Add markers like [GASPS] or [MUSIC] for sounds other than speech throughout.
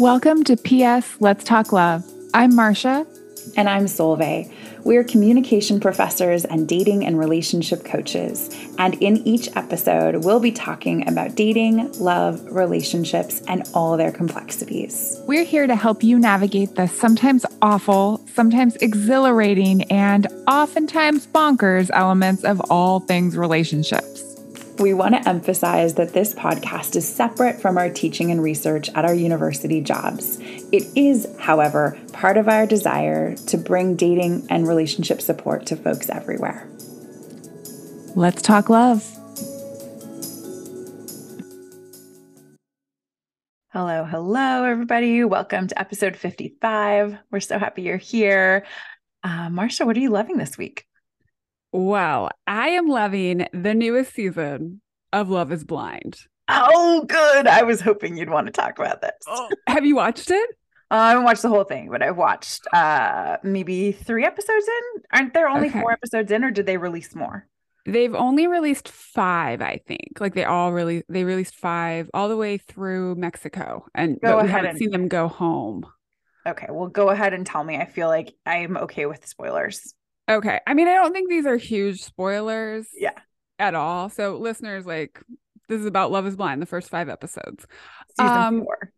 Welcome to PS Let's Talk Love. I'm Marcia. And I'm Solveig. We're communication professors and dating and relationship coaches. And in each episode, we'll be talking about dating, love, relationships, and all their complexities. We're here to help you navigate the sometimes awful, sometimes exhilarating, and oftentimes bonkers elements of all things relationships. We want to emphasize that this podcast is separate from our teaching and research at our university jobs. It is, however, part of our desire to bring dating and relationship support to folks everywhere. Let's talk love. Hello, hello, everybody. Welcome to episode 55. We're so happy you're here. Uh, Marcia, what are you loving this week? Well, I am loving the newest season of Love is Blind. Oh, good. I was hoping you'd want to talk about this. Oh, have you watched it? Uh, I haven't watched the whole thing, but I've watched uh, maybe three episodes in. Aren't there only okay. four episodes in, or did they release more? They've only released five, I think. Like they all really they released five all the way through Mexico, and go but we haven't and... seen them go home. Okay, well, go ahead and tell me. I feel like I'm okay with spoilers. Okay. I mean, I don't think these are huge spoilers. Yeah. At all. So listeners, like this is about Love is Blind, the first five episodes. Season um, four.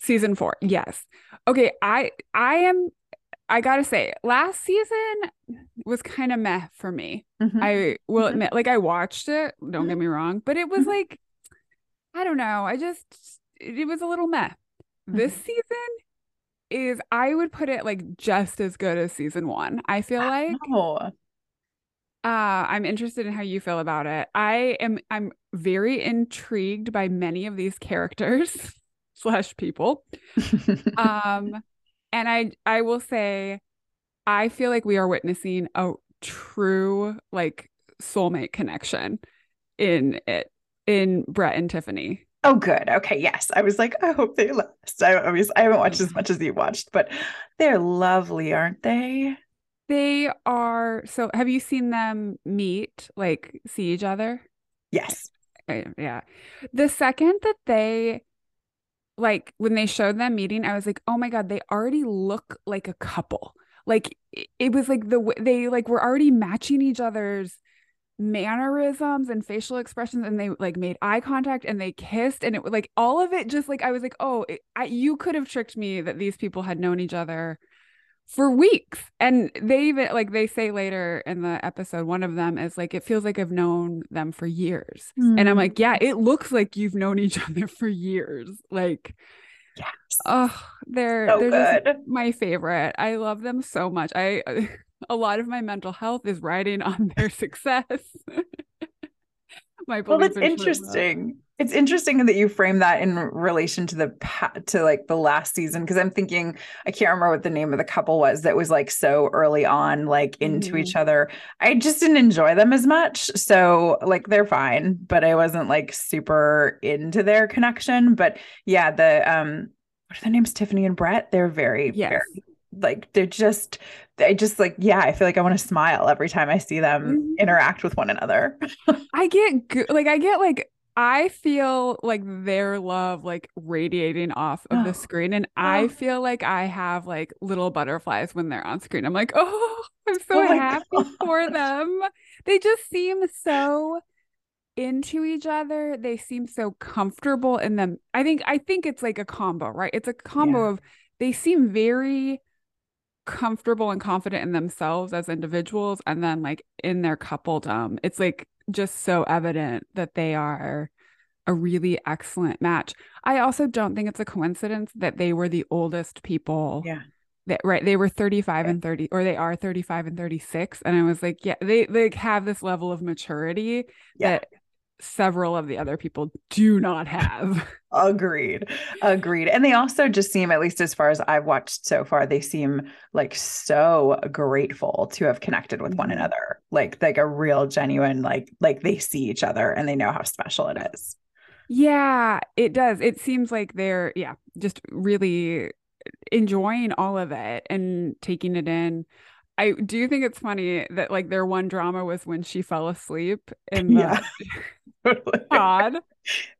Season four, yes. Okay, I I am I gotta say, last season was kind of meh for me. Mm-hmm. I will mm-hmm. admit, like I watched it, don't mm-hmm. get me wrong, but it was mm-hmm. like, I don't know, I just it was a little meh. This mm-hmm. season is I would put it like just as good as season one. I feel like. Oh. Uh, I'm interested in how you feel about it. I am I'm very intrigued by many of these characters [LAUGHS] slash people. um [LAUGHS] and I I will say I feel like we are witnessing a true like soulmate connection in it in Brett and Tiffany. Oh, good. Okay. Yes. I was like, I hope they last. I, was, I haven't watched as mm-hmm. much as you watched, but they're lovely, aren't they? They are. So, have you seen them meet, like see each other? Yes. Eh, yeah. The second that they, like, when they showed them meeting, I was like, oh my God, they already look like a couple. Like, it was like the, way they like were already matching each other's mannerisms and facial expressions and they like made eye contact and they kissed and it was like all of it just like I was like oh it, I, you could have tricked me that these people had known each other for weeks. And they even like they say later in the episode one of them is like it feels like I've known them for years. Mm. and I'm like yeah it looks like you've known each [LAUGHS] other for years. Like yes. oh they're so they're just my favorite. I love them so much. I [LAUGHS] a lot of my mental health is riding on their [LAUGHS] success. [LAUGHS] my well, that's interesting. It's interesting that you frame that in relation to the to like the last season because I'm thinking I can't remember what the name of the couple was that was like so early on like into mm-hmm. each other. I just didn't enjoy them as much. So like they're fine, but I wasn't like super into their connection. But yeah, the um what are their names? Tiffany and Brett. They're very yes. very like they're just I just like yeah, I feel like I want to smile every time I see them mm-hmm. interact with one another. [LAUGHS] I get like I get like I feel like their love like radiating off of oh. the [GASPS] screen and oh. I feel like I have like little butterflies when they're on screen. I'm like, [LAUGHS] "Oh, I'm so oh happy God. [LAUGHS] for them." They just seem so into each other. They seem so comfortable in them. I think I think it's like a combo, right? It's a combo yeah. of they seem very comfortable and confident in themselves as individuals and then like in their coupledom it's like just so evident that they are a really excellent match. I also don't think it's a coincidence that they were the oldest people yeah. that right they were 35 and 30 or they are 35 and 36 and i was like yeah they they have this level of maturity yeah. that several of the other people do not have. [LAUGHS] Agreed. Agreed. And they also just seem, at least as far as I've watched so far, they seem like so grateful to have connected with one mm-hmm. another. Like like a real genuine, like like they see each other and they know how special it is. Yeah, it does. It seems like they're yeah, just really enjoying all of it and taking it in. I do think it's funny that like their one drama was when she fell asleep in the yeah. [LAUGHS] pod.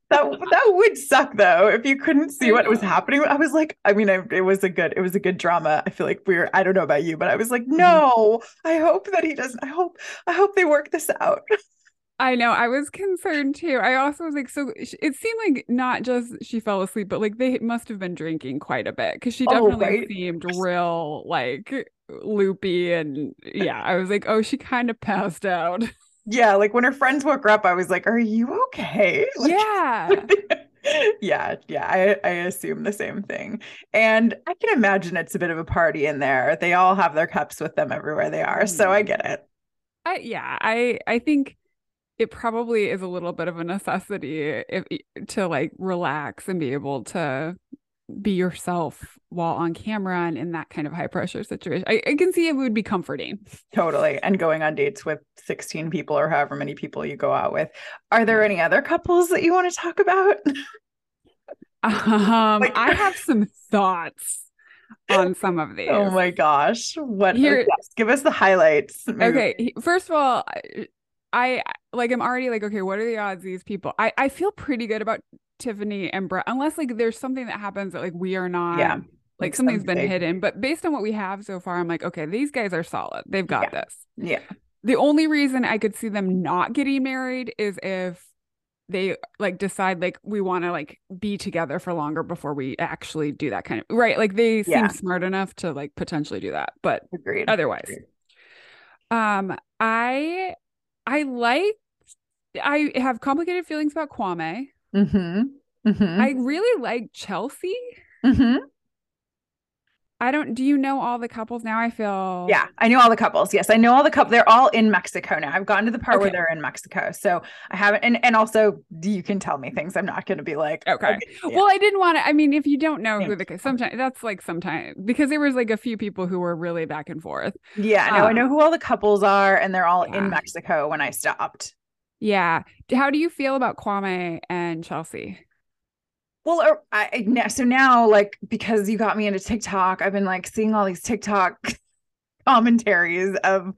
that that would suck though if you couldn't see what was happening. I was like, I mean, I, it was a good, it was a good drama. I feel like we are I don't know about you, but I was like, mm-hmm. no. I hope that he doesn't. I hope, I hope they work this out. [LAUGHS] I know. I was concerned too. I also was like, so it seemed like not just she fell asleep, but like they must have been drinking quite a bit because she oh, definitely oh, right? seemed real like loopy. And yeah, I was like, oh, she kind of passed out. Yeah. Like when her friends woke her up, I was like, are you okay? [LAUGHS] Like, yeah. [LAUGHS] yeah. Yeah. I, I assume the same thing. And I can imagine it's a bit of a party in there. They all have their cups with them everywhere they are. So I mm-hmm. get it. I, yeah. I, I think it probably is a little bit of a necessity if to like relax and be able to be yourself while on camera and in that kind of high pressure situation. I, I, can see it would be comforting. Totally. And going on dates with 16 people or however many people you go out with. Are there any other couples that you want to talk about? [LAUGHS] um, like- I have some thoughts on some of these. [LAUGHS] Oh my gosh. What Here, yes, give us the highlights. Maybe. Okay. First of all, I like I'm already like, okay, what are the odds these people? I I feel pretty good about Tiffany and Brett, unless like there's something that happens that like we are not. Yeah. Like, like something's something. been hidden, but based on what we have so far, I'm like, okay, these guys are solid. They've got yeah. this. Yeah. The only reason I could see them not getting married is if they like decide like we want to like be together for longer before we actually do that kind of right. Like they yeah. seem smart enough to like potentially do that, but Agreed. otherwise. Agreed. Um, I I like I have complicated feelings about Kwame. Mm-hmm. Mm-hmm. I really like Chelsea. Mm-hmm. I don't. Do you know all the couples now? I feel. Yeah, I know all the couples. Yes, I know all the couple. They're all in Mexico now. I've gotten to the part okay. where they're in Mexico, so I haven't. And and also, you can tell me things. I'm not going to be like. Okay. okay yeah. Well, I didn't want to. I mean, if you don't know who the sometimes that's like sometimes because there was like a few people who were really back and forth. Yeah. No, um, I know who all the couples are, and they're all yeah. in Mexico when I stopped. Yeah. How do you feel about Kwame and Chelsea? Well, I, so now, like, because you got me into TikTok, I've been like seeing all these TikTok [LAUGHS] commentaries of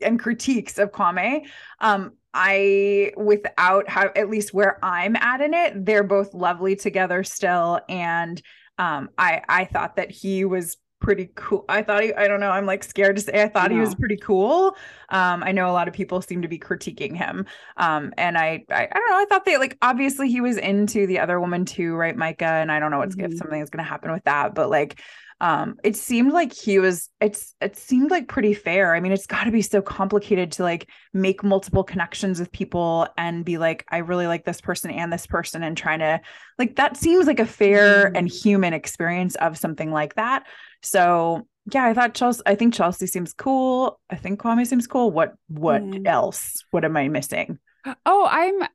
and critiques of Kwame. Um, I, without at least where I'm at in it, they're both lovely together still. And um, I, I thought that he was pretty cool. I thought he, I don't know, I'm like scared to say I thought he was pretty cool. Um, I know a lot of people seem to be critiquing him. Um, and I, I, I don't know, I thought they like obviously he was into the other woman too, right, Micah? And I don't know what's mm-hmm. if something is gonna happen with that, but like um it seemed like he was it's it seemed like pretty fair i mean it's got to be so complicated to like make multiple connections with people and be like i really like this person and this person and trying to like that seems like a fair mm-hmm. and human experience of something like that so yeah, I thought Chelsea. I think Chelsea seems cool. I think Kwame seems cool. What what mm. else? What am I missing? Oh, I'm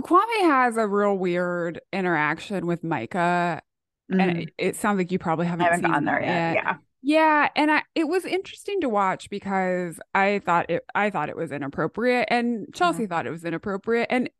Kwame has a real weird interaction with Micah, mm. and it, it, sounds like you probably haven't, haven't gone there yet. yet. Yeah. Yeah, and I it was interesting to watch because I thought it I thought it was inappropriate and Chelsea mm. thought it was inappropriate and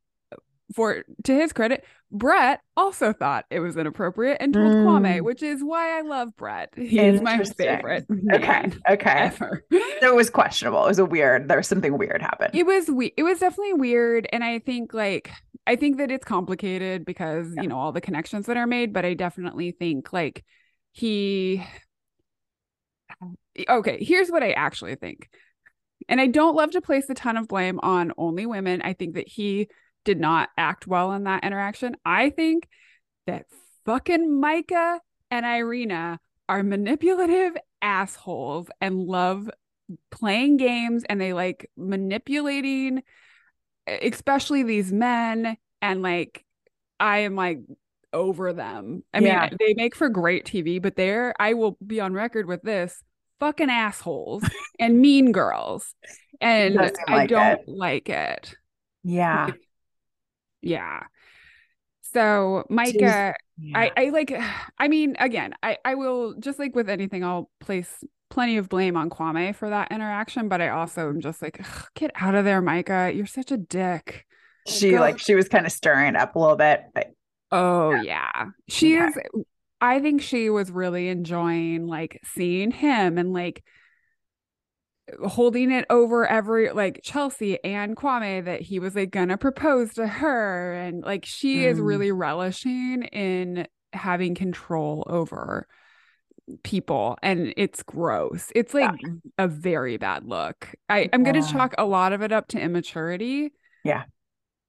for to his credit, Brett also thought it was inappropriate and told mm. Kwame, which is why I love Brett. He is my favorite. Okay. Okay. Ever. So it was questionable. It was a weird, there was something weird happened. It was we it was definitely weird. And I think like I think that it's complicated because, yeah. you know, all the connections that are made, but I definitely think like he okay, here's what I actually think. And I don't love to place a ton of blame on only women. I think that he did not act well in that interaction. I think that fucking Micah and Irina are manipulative [LAUGHS] assholes and love playing games and they like manipulating especially these men and like I am like over them. I yeah. mean, they make for great TV, but they're I will be on record with this fucking assholes [LAUGHS] and mean girls. And I don't it. like it. Yeah yeah so micah uh, yeah. I, I like [SIGHS] i mean again i i will just like with anything i'll place plenty of blame on kwame for that interaction but i also am just like get out of there micah you're such a dick she Go. like she was kind of stirring up a little bit but oh yeah, yeah. she is i think she was really enjoying like seeing him and like holding it over every like Chelsea and Kwame that he was like gonna propose to her and like she mm. is really relishing in having control over people and it's gross. It's like yeah. a very bad look. I I'm going to chalk a lot of it up to immaturity. Yeah.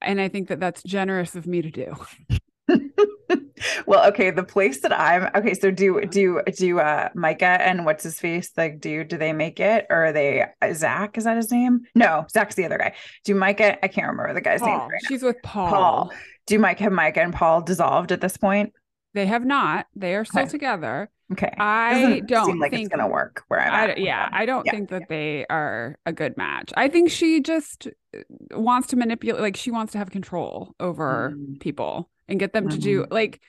And I think that that's generous of me to do. [LAUGHS] [LAUGHS] well, okay, the place that I'm okay, so do do do uh Micah and what's his face like do do they make it or are they uh, Zach? Is that his name? No, Zach's the other guy. Do Micah, I can't remember the guy's Paul. name. Right She's with Paul. Paul. Do Micah, Micah and Paul dissolved at this point? They have not. They are still okay. together. Okay. I don't seem like think, it's gonna work where I'm I, yeah, I don't yeah. think that they are a good match. I think she just uh, wants to manipulate like she wants to have control over mm. people and get them mm. to do mm-hmm. like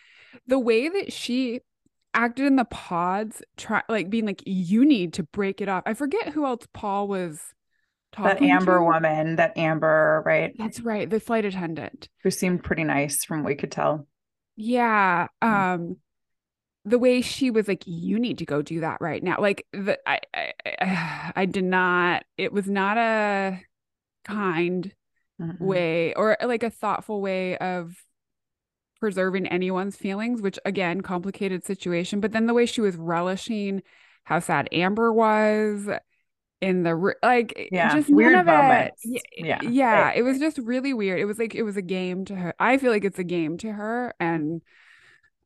the way that she acted in the pods try like being like you need to break it off. I forget who else Paul was talking that Amber to. woman, that Amber, right? That's right, the flight attendant who seemed pretty nice from what we could tell. Yeah. Mm. Um the way she was like you need to go do that right now like the I, I i [SIGHS] did not it was not a kind mm-hmm. way or like a thoughtful way of preserving anyone's feelings which again complicated situation but then the way she was relishing how sad amber was in the like yeah just weird moments it. yeah yeah it, it was just really weird it was like it was a game to her i feel like it's a game to her and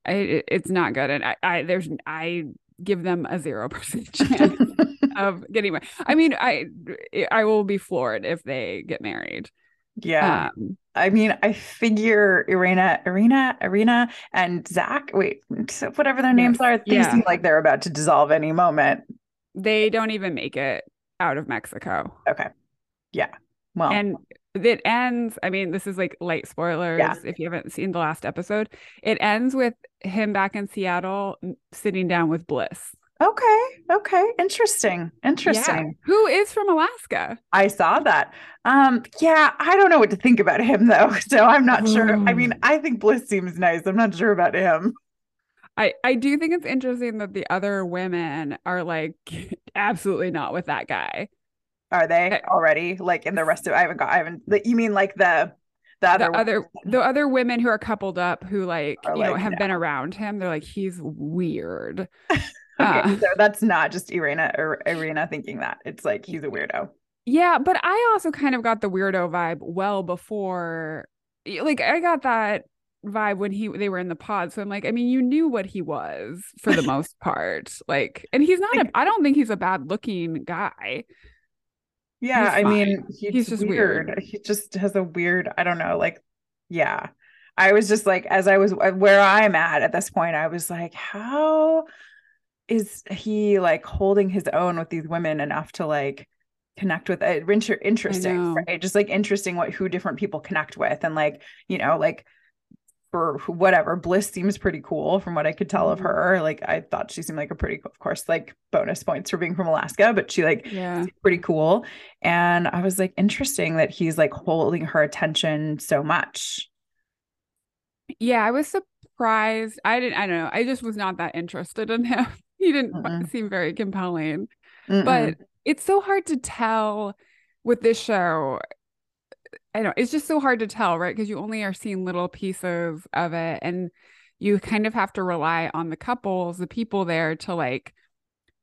it, it's not good. And I, I there's I give them a zero [LAUGHS] percent chance [LAUGHS] of getting married. I mean, I I will be floored if they get married. Yeah. Um, I mean, I figure Irina, Irina, Irina, and Zach, wait, whatever their names are, they yeah. seem like they're about to dissolve any moment. They don't even make it out of Mexico. Okay. Yeah. Well, and it ends i mean this is like light spoilers yeah. if you haven't seen the last episode it ends with him back in seattle sitting down with bliss okay okay interesting interesting yeah. who is from alaska i saw that um yeah i don't know what to think about him though [LAUGHS] so i'm not Ooh. sure i mean i think bliss seems nice i'm not sure about him I, I do think it's interesting that the other women are like [LAUGHS] absolutely not with that guy. Are they eh, already like in the rest of? I haven't got. I haven't. You mean like the the other the other the other women who are coupled up who like are you like, know have no. been around him? They're like he's weird. [LAUGHS] okay, uh, so that's not just Irina or Irina thinking that. It's like he's a weirdo. Yeah, but I also kind of got the weirdo vibe well before. Like I got that vibe when he they were in the pod. So I'm like, I mean, you knew what he was for the most [LAUGHS] part. Like, and he's not. A, I don't think he's a bad looking guy. Yeah, I mean, he's, he's just weird. weird. He just has a weird, I don't know, like, yeah. I was just like, as I was where I'm at at this point, I was like, how is he like holding his own with these women enough to like connect with it? Interesting, right? Just like interesting what who different people connect with, and like, you know, like for whatever bliss seems pretty cool from what i could tell of mm-hmm. her. Like i thought she seemed like a pretty of course like bonus points for being from alaska but she like yeah. pretty cool. And i was like interesting that he's like holding her attention so much. Yeah i was surprised. I didn't i don't know. I just was not that interested in him he didn't Mm-mm. seem very compelling Mm-mm. but it's so hard to tell with this show I know it's just so hard to tell, right? Because you only are seeing little pieces of it, and you kind of have to rely on the couples, the people there, to like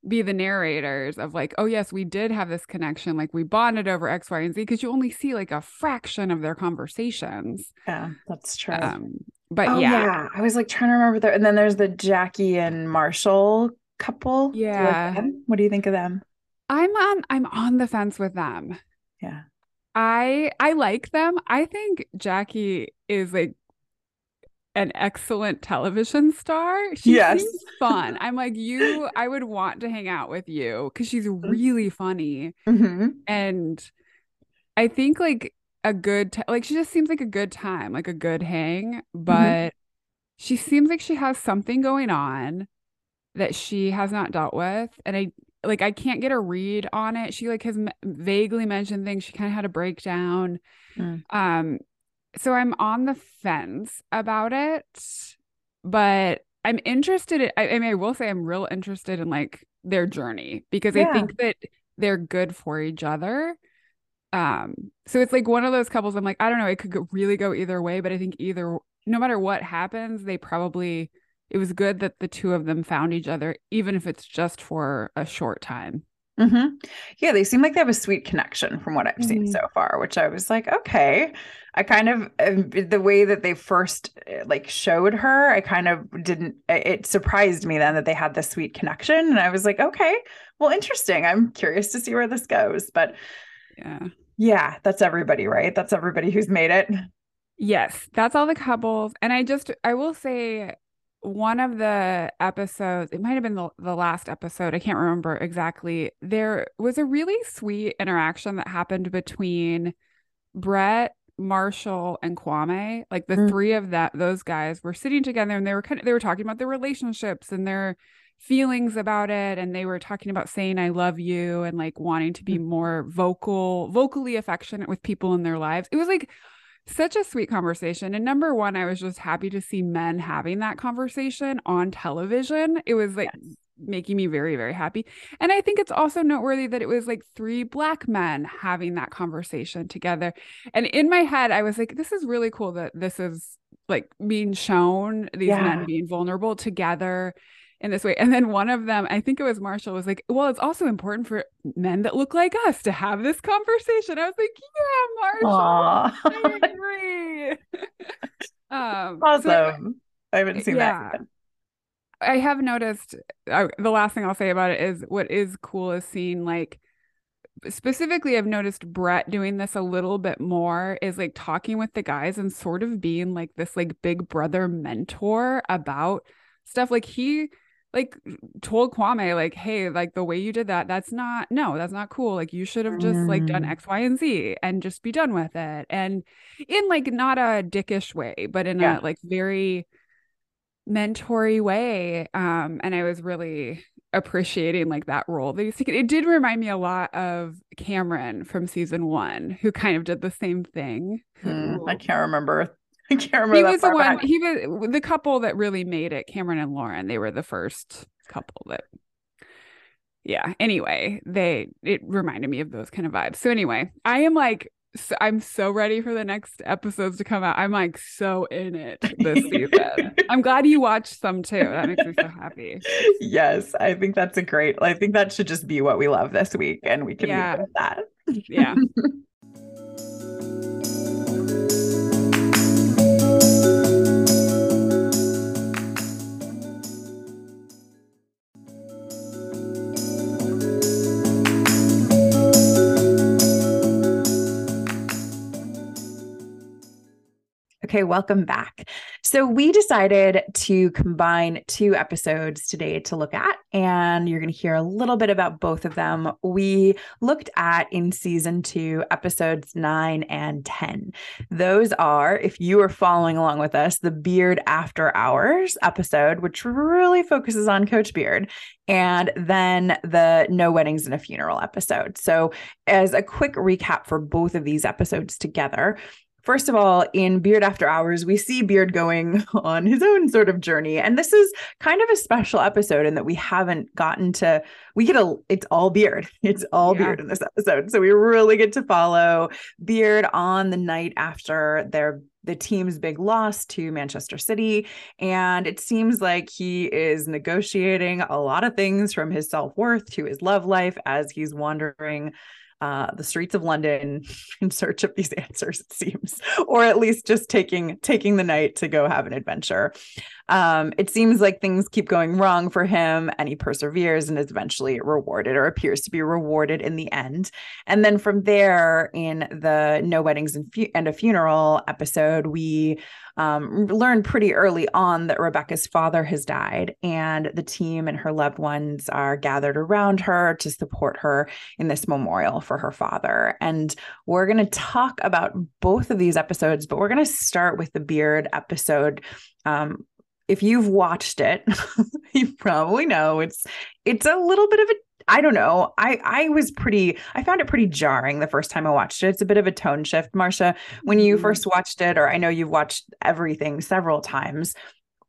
be the narrators of like, oh yes, we did have this connection, like we bonded over X, Y, and Z, because you only see like a fraction of their conversations. Yeah, that's true. Um, but oh, yeah. yeah. I was like trying to remember there, and then there's the Jackie and Marshall couple. Yeah, do what do you think of them? I'm on. I'm on the fence with them. Yeah. I I like them. I think Jackie is like an excellent television star. She yes. seems fun. [LAUGHS] I'm like you. I would want to hang out with you because she's mm-hmm. really funny, mm-hmm. and I think like a good t- like she just seems like a good time, like a good hang. Mm-hmm. But mm-hmm. she seems like she has something going on that she has not dealt with, and I like I can't get a read on it. She like has m- vaguely mentioned things. She kind of had a breakdown. Mm. Um, so I'm on the fence about it, but I'm interested. In, I, I mean, I will say I'm real interested in like their journey because yeah. I think that they're good for each other. Um, so it's like one of those couples I'm like, I don't know, it could go, really go either way, but I think either no matter what happens, they probably it was good that the two of them found each other, even if it's just for a short time. Mm-hmm. Yeah, they seem like they have a sweet connection from what I've mm-hmm. seen so far, which I was like, okay. I kind of um, the way that they first uh, like showed her, I kind of didn't. It surprised me then that they had this sweet connection, and I was like, okay, well, interesting. I'm curious to see where this goes, but yeah, yeah, that's everybody, right? That's everybody who's made it. Yes, that's all the couples, and I just I will say one of the episodes, it might have been the, the last episode, I can't remember exactly. There was a really sweet interaction that happened between Brett, Marshall, and Kwame. Like the mm. three of that those guys were sitting together and they were kind of they were talking about their relationships and their feelings about it and they were talking about saying I love you and like wanting to be mm. more vocal, vocally affectionate with people in their lives. It was like such a sweet conversation. And number one, I was just happy to see men having that conversation on television. It was like yes. making me very, very happy. And I think it's also noteworthy that it was like three black men having that conversation together. And in my head, I was like, this is really cool that this is like being shown, these yeah. men being vulnerable together in this way. And then one of them, I think it was Marshall, was like, Well, it's also important for men that look like us to have this conversation. I was like, Yeah, Marshall. I agree. [LAUGHS] um, awesome. So, I haven't seen yeah. that. Yet. I have noticed uh, the last thing I'll say about it is what is cool is seeing like specifically I've noticed Brett doing this a little bit more is like talking with the guys and sort of being like this like big brother mentor about stuff like he like told Kwame like, hey, like the way you did that, that's not no, that's not cool. Like you should have just mm. like done mm. X, Y, and Z and just be done with it. And in like not a dickish way, but in yeah. a like very mentory way. Um, and I was really appreciating like that role It did remind me a lot of Cameron from season one, who kind of did the same thing. Mm, I can't remember [LAUGHS] I can't remember. He was the one. Back. He was the couple that really made it. Cameron and Lauren. They were the first couple that. Yeah. Anyway, they it reminded me of those kind of vibes. So anyway, I am like so I'm so ready for the next episodes to come out. I'm like so in it this season. [LAUGHS] I'm glad you watched some too. That makes me so happy. Yes, I think that's a great. I think that should just be what we love this week, and we can yeah. that. Yeah. [LAUGHS] Okay, welcome back. So, we decided to combine two episodes today to look at, and you're going to hear a little bit about both of them. We looked at in season two, episodes nine and 10. Those are, if you are following along with us, the Beard After Hours episode, which really focuses on Coach Beard, and then the No Weddings and a Funeral episode. So, as a quick recap for both of these episodes together, First of all, in Beard After Hours, we see Beard going [LAUGHS] on his own sort of journey. And this is kind of a special episode in that we haven't gotten to, we get a, it's all Beard. [LAUGHS] It's all yeah. Beard in this episode. So we really get to follow Beard on the night after their the team's big loss to Manchester City. And it seems like he is negotiating a lot of things from his self worth to his love life as he's wandering uh, the streets of London [LAUGHS] in search of these [LAUGHS] answers, it seems, or at least just taking taking the night to go have an adventure. Um, it seems like things keep going wrong for him, and he perseveres and is eventually rewarded, or appears to be rewarded in the end. And then from there, in the No Weddings and, fu- and a Funeral episode, we um, pretty early on that Rebecca's father has died, and the team and her loved ones are gathered around her to support her in this memorial for her father. And we're going to talk about both of these episodes, but we're going to start with the Beard episode. Um, if you've watched it, [LAUGHS] you probably know it's it's a little bit of a I don't know. I I was pretty I found it pretty jarring the first time I watched it. It's a bit of a tone shift, Marcia. When you mm-hmm. first watched it or I know you've watched everything several times.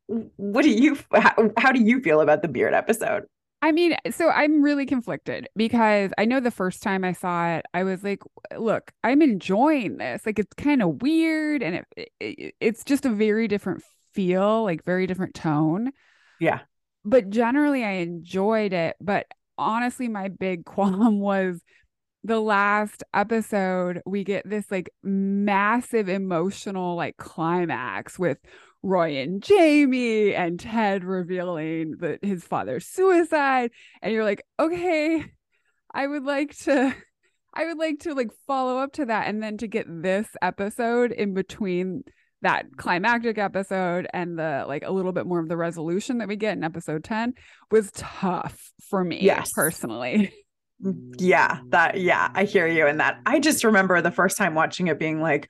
What do you how, how do you feel about the beard episode? I mean, so I'm really conflicted because I know the first time I saw it, I was like, look, I'm enjoying this. Like it's kind of weird and it, it, it's just a very different feel, like very different tone. Yeah. But generally I enjoyed it, but honestly my big [LAUGHS] qualm was the last episode we get this like massive emotional like climax with Roy and Jamie and Ted revealing that his father's suicide. And you're like, okay, I would like to I would like to like follow up to that and then to get this episode in between that climactic episode and the like a little bit more of the resolution that we get in episode 10 was tough for me yes. personally. Mm, yeah, that yeah, I hear you in that. I just remember the first time watching it being like,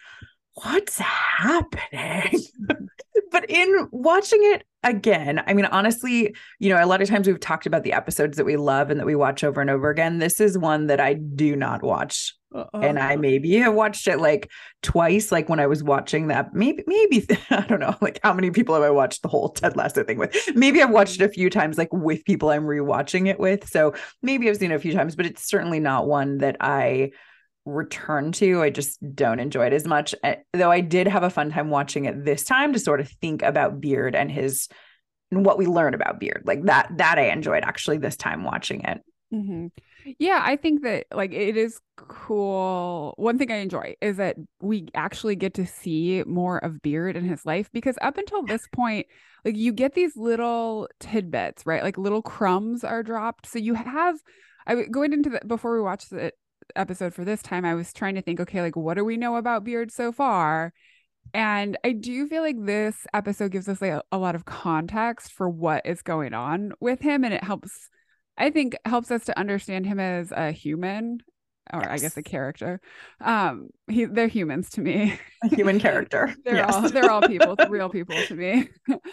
what's happening? [LAUGHS] but in watching it again, I mean, honestly, you know, a lot of times we've talked about the episodes that we love and that we watch over and over again. This is one that I do not watch. Uh-uh. And I maybe have watched it like twice, like when I was watching that. Maybe, maybe, [LAUGHS] I don't know, like how many people have I watched the whole Ted Lasso thing with? Maybe I've watched it a few times, like with people I'm rewatching it with. So maybe I've seen it a few times, but it's certainly not one that I return to. I just don't enjoy it as much. Eh, though I did have a fun time watching it this time to sort of think about Beard and his and what we learn about Beard. Like that that I enjoyed actually this time watching it. Mm-hmm. Yeah, I think that like it is cool. One thing I enjoy is that we actually get to see more of Beard in his life because up until this [LAUGHS] point, like you get these little tidbits, right? Like little crumbs are dropped. So you have I going into the before we watched the episode for this time, I was trying to think, okay, like what do we know about Beard so far? And I do feel like this episode gives us like a, a lot of context for what is going on with him, and it helps. I think helps us to understand him as a human or yes. I guess a character. Um, he they're humans to me. A human [LAUGHS] character. they're yes. all they're all people, [LAUGHS] real people to me.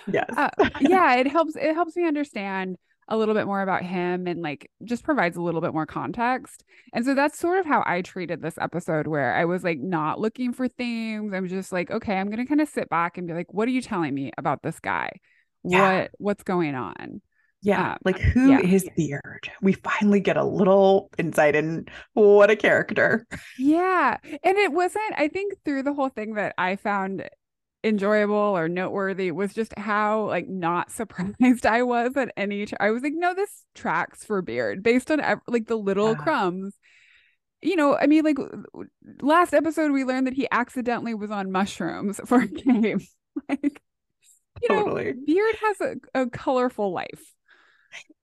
yes. [LAUGHS] Uh, yeah, it helps. It helps me understand a little bit more about him and like just provides a little bit more context. And so that's sort of how I treated this episode where I was like not looking for themes. I'm just like, okay, I'm going to kind of sit back and be like, what are you telling me about this guy? Yeah. What what's going on? Yeah, um, like who yeah. is Beard? We finally get a little insight in what a character. Yeah. And it wasn't, I think, through the whole thing that I found enjoyable or noteworthy was just how like not [LAUGHS] surprised I was at any. I was like, no, this tracks for Beard based on like the little yeah. crumbs. You know, I mean, like last episode we learned that he accidentally was on mushrooms for [LAUGHS] a game. [LAUGHS] like, you totally. know, Beard has a, a colorful life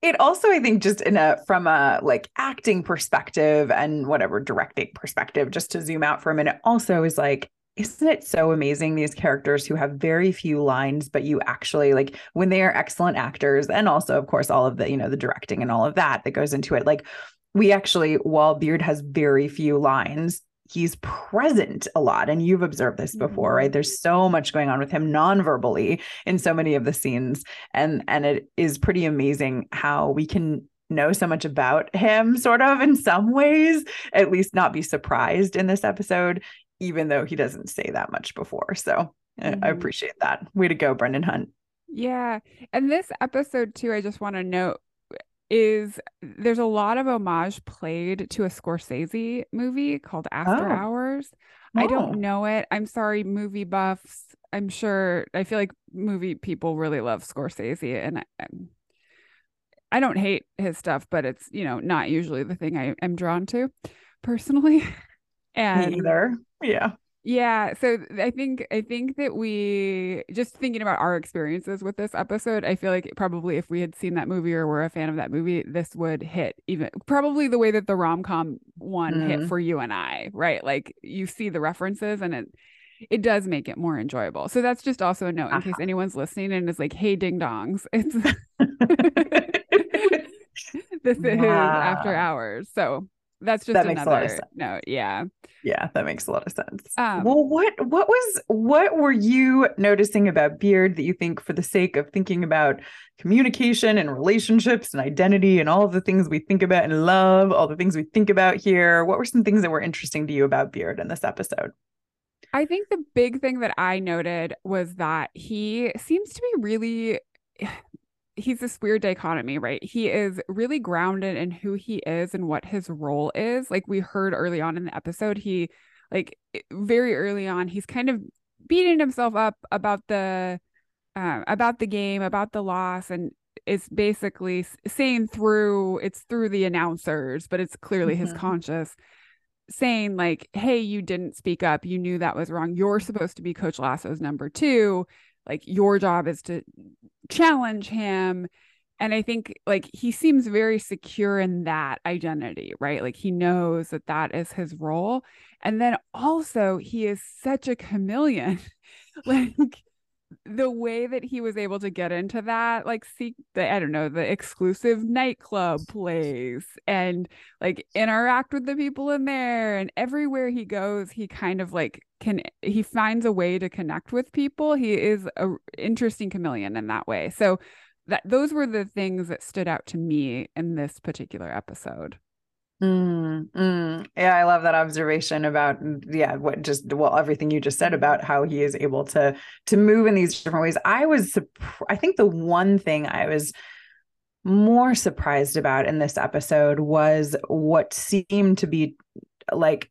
it also i think just in a from a like acting perspective and whatever directing perspective just to zoom out for a minute also is like isn't it so amazing these characters who have very few lines but you actually like when they are excellent actors and also of course all of the you know the directing and all of that that goes into it like we actually while beard has very few lines he's present a lot and you've observed this before right mm-hmm. there's so much going on with him non-verbally in so many of the scenes and and it is pretty amazing how we can know so much about him sort of in some ways at least not be surprised in this episode even though he doesn't say that much before. So mm-hmm. I appreciate that. Way to go, Brendan Hunt. Yeah. And this episode, too, I just want to note is there's a lot of homage played to a Scorsese movie called After oh. Hours. Oh. I don't oh. know it. I'm sorry, movie buffs. I'm sure I feel like movie people really love Scorsese and I, I don't hate his stuff, but it's, you know, not usually the thing I am drawn to personally. [LAUGHS] And Me either. Yeah. Yeah, so I think I think that we just thinking about our experiences with this episode, I feel like probably if we had seen that movie or were a fan of that movie, this would hit even probably the way that the rom-com one mm-hmm. hit for you and I, right? Like you see the references and it it does make it more enjoyable. So that's just also a note in uh-huh. case anyone's listening and is like, "Hey ding dongs." [LAUGHS] It's [LAUGHS] [LAUGHS] this is after hours. So that's just that makes another a lot of sense. note. Yeah. Yeah, that makes a lot of sense. Um, well, what what was what were you noticing about Beard that you think for the sake of thinking about communication and relationships and identity and all of the things we think about and love, all the things we think about here, what were some things that were interesting to you about Beard in this episode? I think the big thing that I noted was that he seems to be really he's this weird dichotomy, right? He is really grounded in who he is and what his role is. Like we heard early on in the episode, he like very early on, he's kind of beating himself up about the uh, about the game, about the loss, and it's basically saying through it's through the announcers, but it's clearly mm-hmm. his conscious saying like, "Hey, you didn't speak up. You knew that was wrong. You're supposed to be Coach Lasso's number two. Like your job is to challenge him." And I think like he seems very secure in that identity, right? Like he knows that that is his role. And then also he is such a chameleon. [LAUGHS] like the way that he was able to get into that like see the i don't know the exclusive nightclub place and like interact with the people in there and everywhere he goes he kind of like can he finds a way to connect with people. He is a interesting chameleon in that way. So that those were the things that stood out to me in this particular episode Mm, mm. Yeah, I love that observation about yeah, what just well everything you just said about how he is able to to move in these different ways. I was I think the one thing I was more surprised about in this episode was what seemed to be like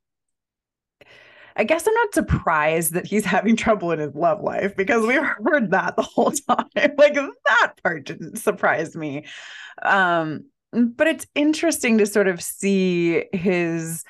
I guess I'm not surprised that he's [LAUGHS] having trouble in his love life because we've heard that the whole [LAUGHS] time. like that part didn't surprise me. Um Mm, but it's interesting to sort of see his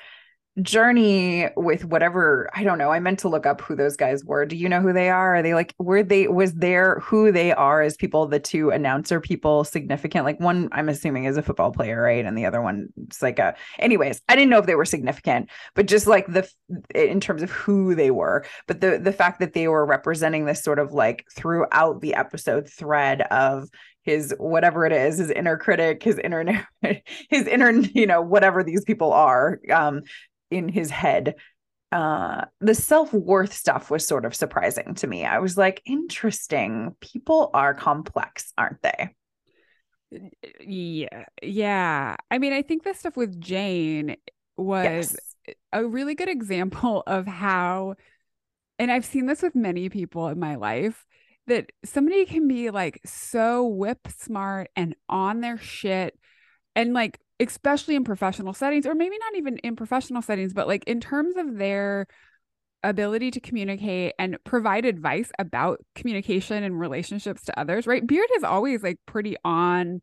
journey with whatever I don't know. I meant to look up who those guys were. Do you know who they are? Are they like were they was there who they are as people, the two announcer people significant? Like one I'm assuming is a football player, right? And the other one it's like a anyways, I didn't know if they were significant, but just like the in terms of who they were. But the the fact that they were representing this sort of like throughout the episode thread of his whatever it is his inner critic his inner [LAUGHS] his inner you know whatever these people are um in his head. Uh the self-worth stuff was sort of surprising to me. I was like interesting. People are complex aren't they? Yeah. Yeah. I mean i think the stuff with jane was yes. a really good example of how and i've seen this with many people in my life that somebody can be like so whip smart and on their shit and like especially in professional settings or maybe not even in professional settings but like in terms of their ability to communicate and provide advice about communication and relationships to others right? Beard is always like pretty on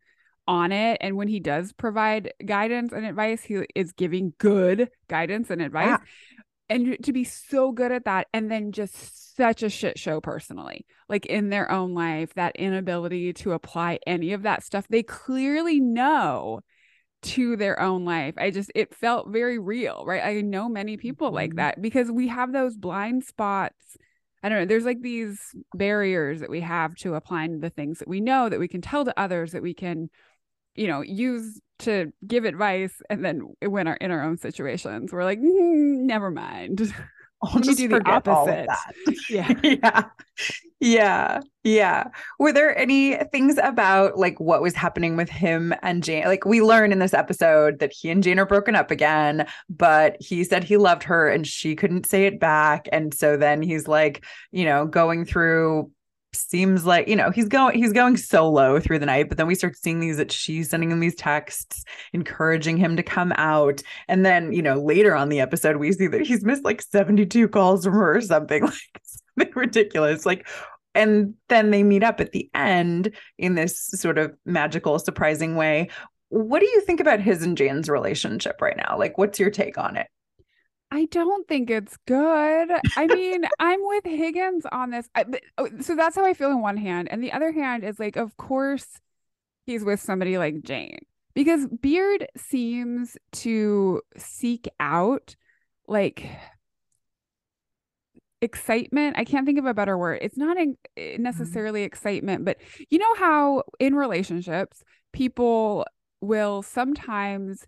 on it and when he does provide guidance and advice he is giving good guidance and advice. yeah and to be so good at that and then just such a shit show personally like in their own life that inability to apply any of that stuff. They clearly know to their own life. I just it felt very real right? I know many people mm-hmm. like that because we have those blind spots. I don't know there's like these barriers that we have to applying the things that we know that we can tell to others that we can you know use to give advice and then when our in our own situations we're like mm, never mind [LAUGHS] I'll just do the opposite. [LAUGHS] Yeah. [LAUGHS] yeah. Yeah. Yeah. Were there any things about like what was happening with him and Jane? Like we learn in this episode that he and Jane are broken up again, but he said he loved her and she couldn't say it back. And so then he's like, you know, going through seems like you know he's going he's going solo through the night but then we start seeing these that she's sending him these texts encouraging him to come out. And then you know later on the episode we see that he's missed like 72 calls from her or something [LAUGHS] like something ridiculous like and then they meet up at the end in this sort of magical surprising way. What do you think about his and Jane's relationship right now? Like what's your take on it I don't think it's good. I mean, I'm with Higgins on this. I, oh, so that's how I feel in one hand. And the other hand is like, of course, he's with somebody like Jane because Beard seems to seek out like excitement. I can't think of a better word. It's not in, mm-hmm. necessarily excitement, but you know how in relationships, people will sometimes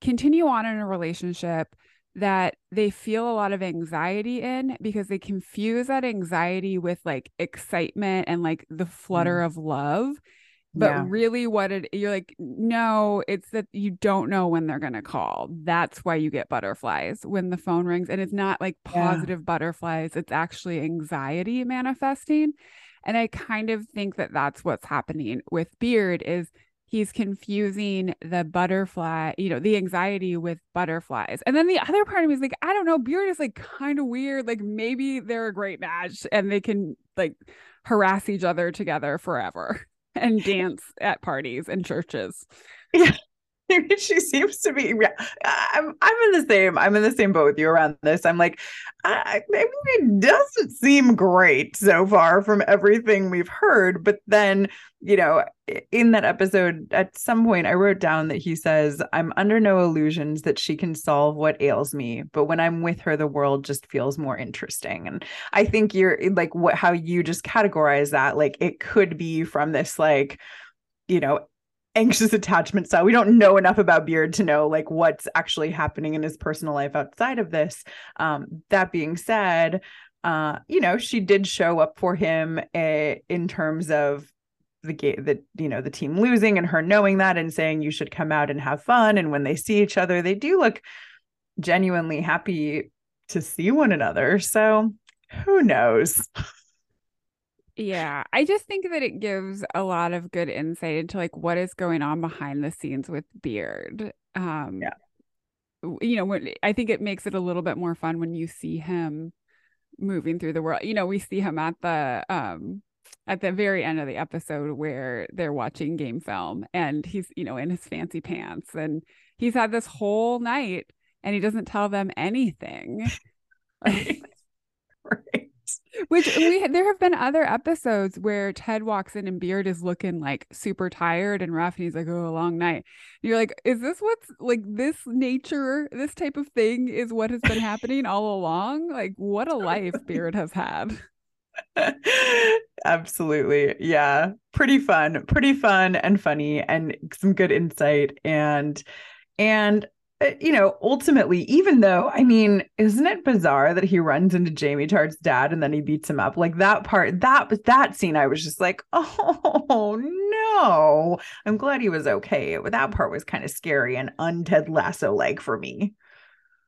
continue on in a relationship that they feel a lot of anxiety in because they confuse that anxiety with like excitement and like the flutter mm. of love but yeah. really what it you're like no it's that you don't know when they're going to call that's why you get butterflies when the phone rings and it's not like positive yeah. butterflies it's actually anxiety manifesting And I kind of think that that's what's happening with Beard is he's confusing the butterfly, you know, the anxiety with butterflies. And then the other part of me is like, I don't know, Beard is like kind of weird. Like maybe they're a great match and they can like harass each other together forever [LAUGHS] and dance at parties and churches. [LAUGHS] Yeah. [LAUGHS] she seems to be I'm I'm in the same I'm in the same boat with you around this. I'm like I, mean it doesn't seem great so far from everything we've heard, but then, you know, in that episode at some point I wrote down that he says, "I'm under no illusions that she can solve what ails me, but when I'm with her the world just feels more interesting." And I think you're like what how you just categorize that like it could be from this like you know anxious attachment style. We don't know enough about Beard to know like what's actually happening in his personal life outside of this. Um, that being said, uh, you know, she did show up for him uh, in terms of the game that you know the team losing and her knowing that and saying you should come out and have fun and when they see each other they do look genuinely happy to see one another so who knows [LAUGHS] Yeah, I just think that it gives a lot of good insight into like what is going on behind the scenes with Beard. Um yeah. You know, when I think it makes it a little bit more fun when you see him moving through the world. You know, we see him at the um at the very end of the episode where they're watching game film and he's, you know, in his fancy pants and he's had this whole night and he doesn't tell them anything. [LAUGHS] right. [LAUGHS] right. Which we there have been other episodes where Ted walks in and Beard is looking like super tired and rough, and he's like, "Oh, a long night." And you're like, "Is this what's like this nature? This type of thing is what has been happening all along? Like, what a life Beard has had." [LAUGHS] Absolutely. Yeah. Pretty fun. Pretty fun and funny and some good insight and and Uh, you know, ultimately, even though, I mean, isn't it bizarre that he runs into Jamie Tartt's dad and then he beats him up? Like that part, that that scene, I was just like, [LAUGHS] oh no. I'm glad he was okay. That part was kind of scary and unted Lasso like for me.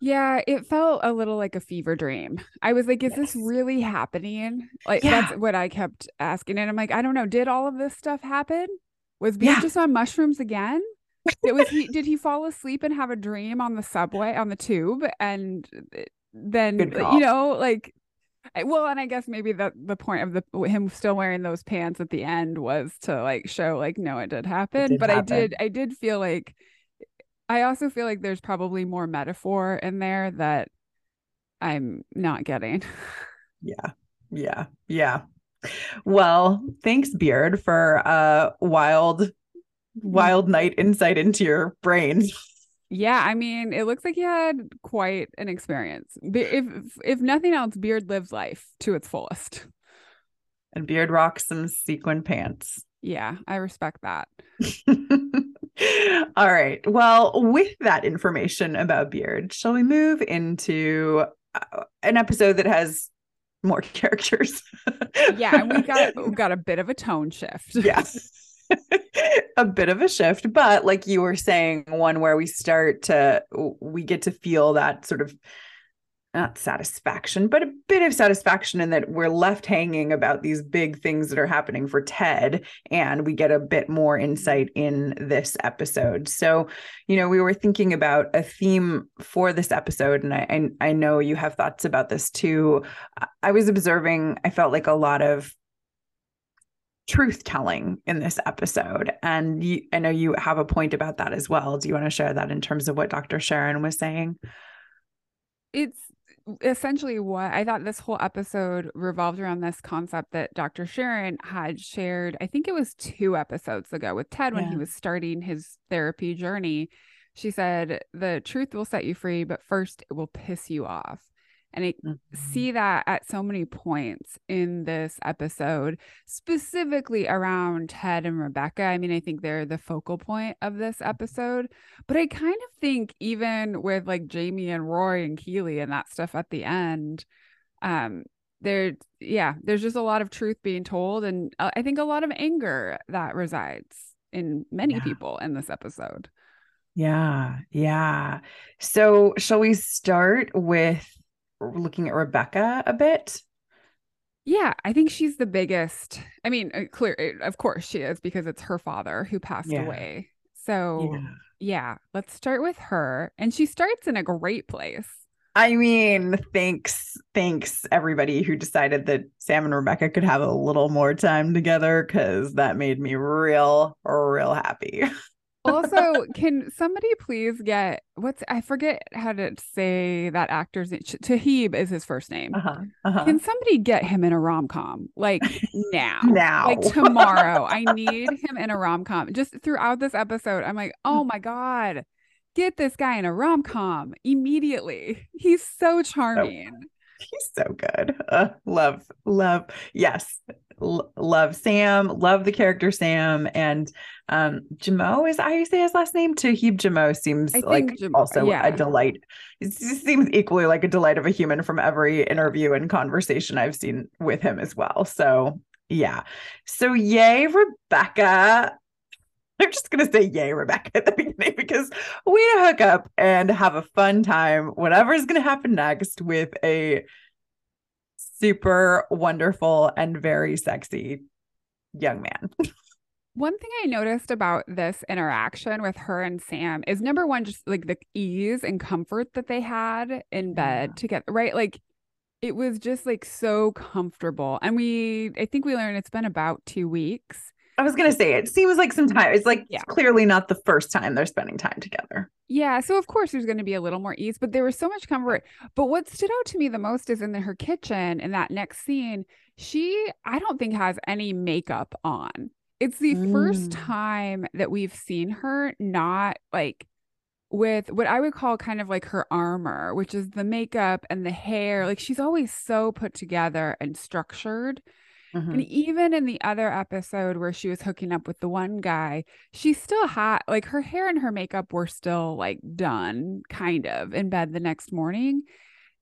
Yeah, it felt a little like a fever dream. I was like, is yes. this really happening? Like yeah. that's what I kept asking. And I'm like, I don't know. Did all of this stuff happen? Was Beard yeah. just on mushrooms again? It was he did he fall asleep and have a dream on the subway on the tube? And uh, then you know like well and i guess maybe the the point of the him still wearing those pants at the end was to like show like no it did happen. it did but happen. i did i did feel like i also feel like there's probably more metaphor in there that i'm not getting. Yeah. Yeah. Yeah. Well thanks beard for a wild wild night insight into your brain. Yeah, I mean, it looks like you had quite an experience. If if nothing else, Beard lives life to its fullest. And Beard rocks some sequin pants. Yeah, I respect that. [LAUGHS] All right. Well, with that information about Beard, shall we move into uh, an episode that has more [LAUGHS] characters? yeah, and we got [LAUGHS] we got a bit of a tone shift. Yes. [LAUGHS] a bit of a shift, but like you were saying, one where we start to, we get to feel that sort of not satisfaction, but a bit of satisfaction in that we're left hanging about these big things that are happening for Ted. And we get a bit more insight in this episode. So, you know, we were thinking about a theme for this episode, and I, I, I know you have thoughts about this too. I was observing, I felt like a lot of truth telling in this episode. And you, I know you have a point about that as well. Do you want to share that in terms of what Dr. Sharon was saying? It's essentially what I thought this whole episode revolved around this concept that Dr. Sharon had shared, I think it was two episodes ago with Ted when yeah. he was starting his therapy journey. She said, The truth will set you free, but first it will piss you off. And I mm-hmm. see that at so many points in this episode, specifically around Ted and Rebecca. I mean, I think they're the focal point of this episode. But I kind of think even with like Jamie and Roy and Keeley and that stuff at the end, um, there, yeah, there's just a lot of truth being told. And uh, I think a lot of anger that resides in many yeah. people in this episode. Yeah, yeah. So, shall we start with looking at Rebecca a bit. Yeah, I think she's the biggest. I mean, uh, clear, of course she is because it's her father who passed Yeah. away. So, Yeah. yeah, let's start with her. And she starts in a great place. I mean, thanks, thanks everybody who decided that Sam and Rebecca could have a little more time together because that made me real, real happy. [LAUGHS] Also, [LAUGHS] can somebody please get what's I forget how to say that actor's name. Toheeb is his first name. Uh-huh. Uh-huh. Can somebody get him in a rom com like now? Now. Like tomorrow. I need him in a rom com. Just throughout this episode, I'm like, oh my God, get this guy in a rom com immediately. He's so charming. He's so good. Uh, love, love. Yes. L- love Sam. Love the character Sam. And um Jimoh is how you say his last name? Toheeb Jimoh seems like Jimoh- also yeah. a delight. It seems equally like a delight of a human from every interview and conversation I've seen with him as well. So yeah. So yay, Rebecca. I'm just gonna say yay, Rebecca, at the beginning because we hook up and have a fun time. Whatever is gonna happen next with a super wonderful and very sexy young man. [LAUGHS] One thing I noticed about this interaction with her and Sam is number one, just like the ease and comfort that they had in bed Yeah. together, right? Like it was just like so comfortable. And we, I think we learned it's been about two weeks. I was gonna say it seems like some time. It's like Yeah. clearly not the first time they're spending time together. Yeah. So, of course, there's going to be a little more ease, but there was so much comfort. But what stood out to me the most is in the, her kitchen in that next scene, she, I don't think, has any makeup on. It's the first Mm. time that we've seen her not like with what I would call kind of like her armor, which is the makeup and the hair. Like she's always so put together and structured. Mhm. And even in the other episode where she was hooking up with the one guy, she still had like her hair and her makeup were still like done kind of in bed the next morning.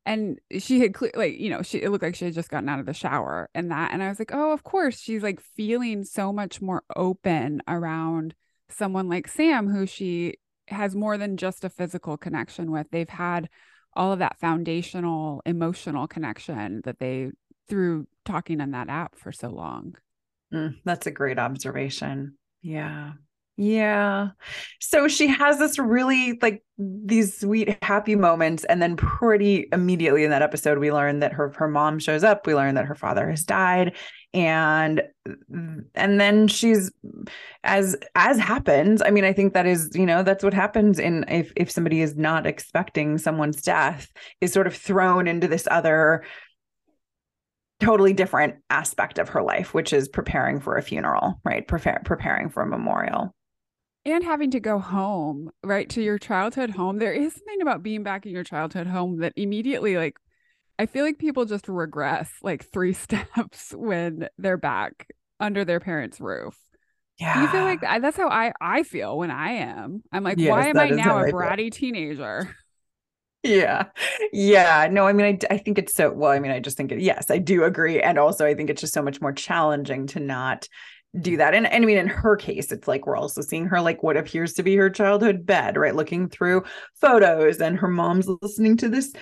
And she had cle- like, you know, she it looked like she had just gotten out of the shower and that. And I was like, oh, of course, she's like feeling so much more open around someone like Sam, who she has more than just a physical connection with. They've had all of that foundational emotional connection that they through talking on that app for so long. Mm, that's a great observation. Yeah. Yeah. So she has this really like these sweet happy moments and then pretty immediately in that episode we learn that her her mom shows up, we learn that her father has died and and then she's as as happens, I mean I think that is, you know, that's what happens in if if somebody is not expecting someone's death is sort of thrown into this other totally different aspect of her life, which is preparing for a funeral, right? Prepare, preparing for a memorial. And having to go home, right, to your childhood home. There is something about being back in your childhood home that immediately, like, I feel like people just regress like three [LAUGHS] steps when they're back under their parents' roof. Yeah. Do you feel like? That's how I I feel when I am. I'm like, Yes, why am I now a a I feel. bratty teenager? Yeah. Yeah. No, I mean, I, I think it's so, well, I mean, I just think it, yes, I do agree. And also, I think it's just so much more challenging to not do that. And, and I mean, in her case, it's like we're also seeing her like what appears to be her childhood bed, right? Looking through photos and her mom's listening to this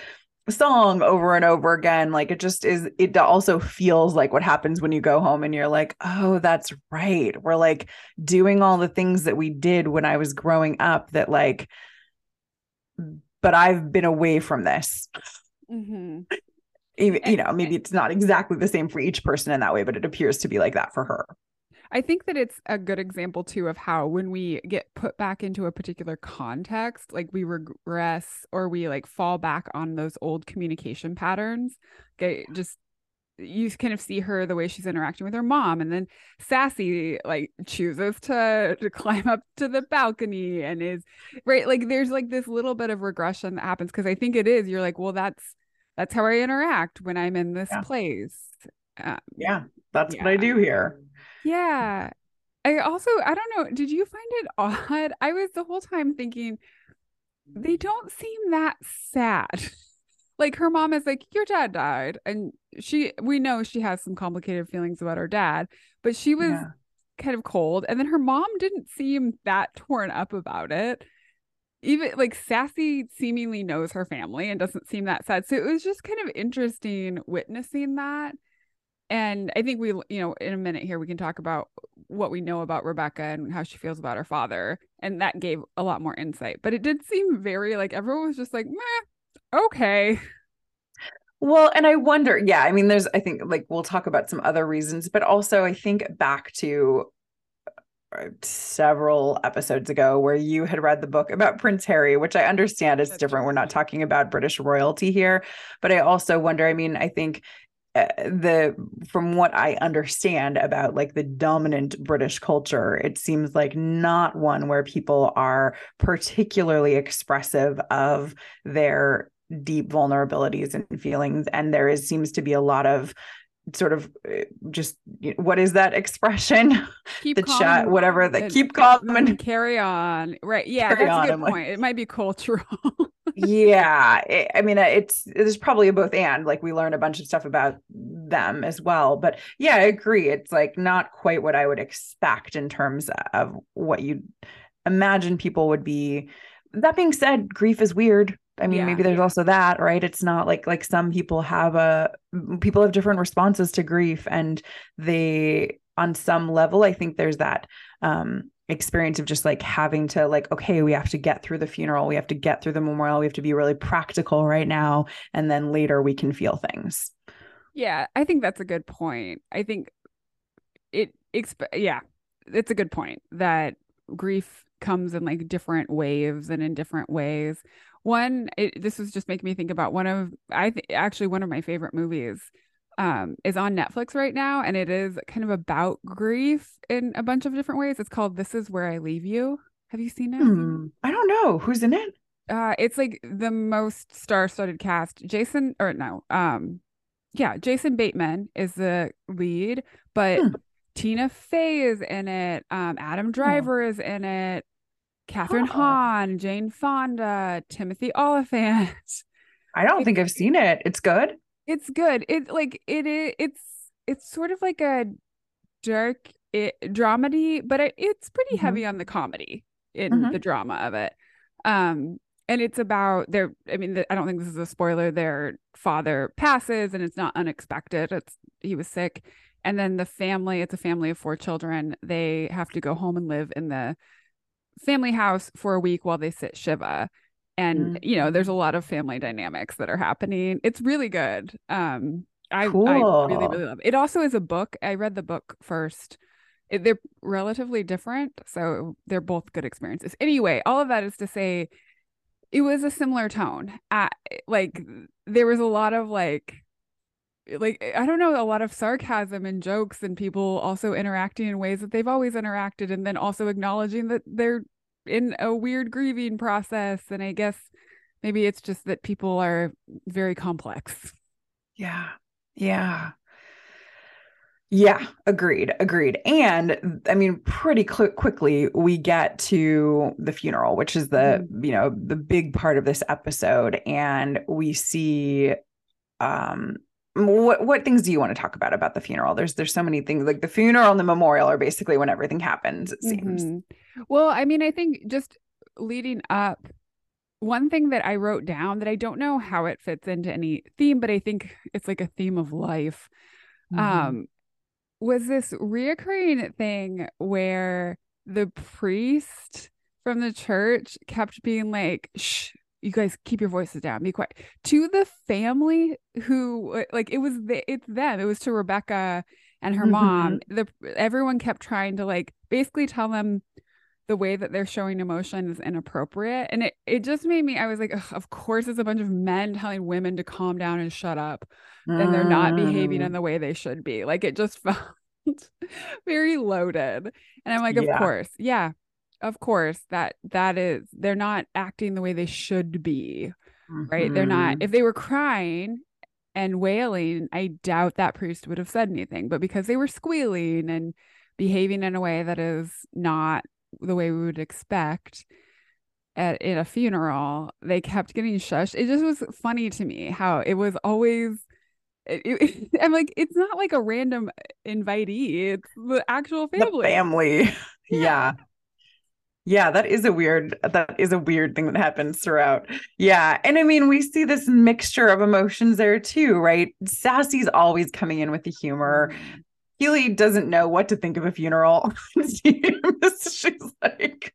song over and over again. Like it just is, it also feels like what happens when you go home and you're like, oh, that's right. We're like doing all the things that we did when I was growing up that like, but I've been away from this. Mhm. Even, you know, maybe it's not exactly the same for each person in that way, but it appears to be like that for her. I think that it's a good example too of how when we get put back into a particular context, like we regress or we like fall back on those old communication patterns. Okay, just you kind of see her the way she's interacting with her mom and then sassy like chooses to, to climb up to the balcony and is right like there's like this little bit of regression that happens because i think it is you're like well that's that's how i interact when i'm in this Yeah. place um, Yeah, that's what I do here. yeah. I also, I don't know, did you find it odd? I was the whole time thinking they don't seem that sad. [LAUGHS] like her mom is like, Your dad died. And she, we know she has some complicated feelings about her dad, but she was Yeah. kind of cold. And then her mom didn't seem that torn up about it. Even like Sassy seemingly knows her family and doesn't seem that sad. So it was just kind of interesting witnessing that and I think we, you know, in a minute here we can talk about what we know about Rebecca and how she feels about her father, and that gave a lot more insight. But it did seem very like everyone was just like, Meh, okay. Well, and I wonder, yeah, I mean, there's, I think, like, we'll talk about some other reasons, but also I think back to uh, several episodes ago where you had read the book about Prince Harry, which I understand is different. We're not talking about British royalty here, but I also wonder, I mean, I think uh, the from what i understand about like the dominant british culture it seems like not one where people are particularly expressive of their deep vulnerabilities and feelings and there is seems to be a lot of sort of uh, just what is that [LAUGHS] expression? Keep the chat whatever that uh, keep calm and carry on. Right yeah that's a good point like, it might be cultural. Yeah it, i mean uh, it's there's probably a both and like we learn a bunch of stuff about them as well but yeah i agree. It's like not quite what i would expect in terms of what you imagine people would be. That being said grief is weird I mean, yeah, maybe there's also that, right? It's not like like some people have a people have different responses to grief and they on some level I think there's that um experience of just like having to like okay, we have to get through the funeral, we have to get through the memorial, we have to be really practical right now and then later we can feel things. Yeah, I think that's a good point. I think it exp- yeah, it's a good point that grief comes in like different waves and in different ways one it, this was just making me think about one of i th- actually one of my favorite movies um is on netflix right now and it is kind of about grief in a bunch of different ways it's called this is where i leave you have you seen it hmm. i don't know who's in it uh it's like the most star-studded cast jason or no um yeah jason bateman is the lead but hmm. tina fey is in it um adam oh. driver oh. is in it Kathryn oh. Hahn, Jane Fonda, Timothy Olyphant. [LAUGHS] I don't it, think I've seen it. It's good. It's good. It like it is. It's it's sort of like a dark it, dramedy, but it, it's pretty mm-hmm. heavy on the comedy in mm-hmm. the drama of it. Um, and it's about their. I mean, the, I don't think this is a spoiler. Their father passes, and it's not unexpected. It's he was sick, and then the family. It's a family of four children. They have to go home and live in the family house for a week while they sit Shiva. And, mm. you know, there's a lot of family dynamics that are happening. It's really good. Um, I, cool. I really, really love it. It also is a book. I read the book first. It, they're relatively different. So they're both good experiences. Anyway, all of that is to say, it was a similar tone. Like, there was a lot of like, like I don't know, a lot of sarcasm and jokes and people also interacting in ways that they've always interacted and then also acknowledging that they're in a weird grieving process and I guess maybe it's just that people are very complex. Yeah. Yeah. Yeah, agreed, agreed. And I mean, pretty cl- quickly we get to the funeral, which is the mm-hmm. you know the big part of this episode, and we see um what what things do you want to talk about about the funeral there's there's so many things like the funeral and the memorial are basically when everything happens it seems mm-hmm. well i mean i think just leading up one thing that i wrote down that i don't know how it fits into any theme but i think it's like a theme of life mm-hmm. um was this reoccurring thing where the priest from the church kept being like shh you guys keep your voices down be quiet to the family who uh, like it was the, it's them it was to rebecca and her mm-hmm. mom the everyone kept trying to like basically tell them the way that they're showing emotion is inappropriate and it, it just made me i was like of course it's a bunch of men telling women to calm down and shut up mm. and they're not behaving mm. in the way they should be like it just [LAUGHS] felt very loaded and i'm like of yeah. course yeah of course that that is they're not acting the way they should be mm-hmm. right they're not mm-hmm. if they were crying and wailing i doubt that priest would have said anything but because they were squealing and behaving in a way that is not the way we would expect at in a funeral they kept getting shushed it just was funny to me how it was always it, it, [LAUGHS] I'm like, it's not like a random invitee; it's the actual family. The family, [LAUGHS] yeah. yeah Yeah, that is a weird that is a weird thing that happens throughout. Yeah. And I mean, we see this mixture of emotions there too, right? Sassy's always coming in with the humor. Mm-hmm. Doesn't know what to think of a funeral. [LAUGHS] She's like,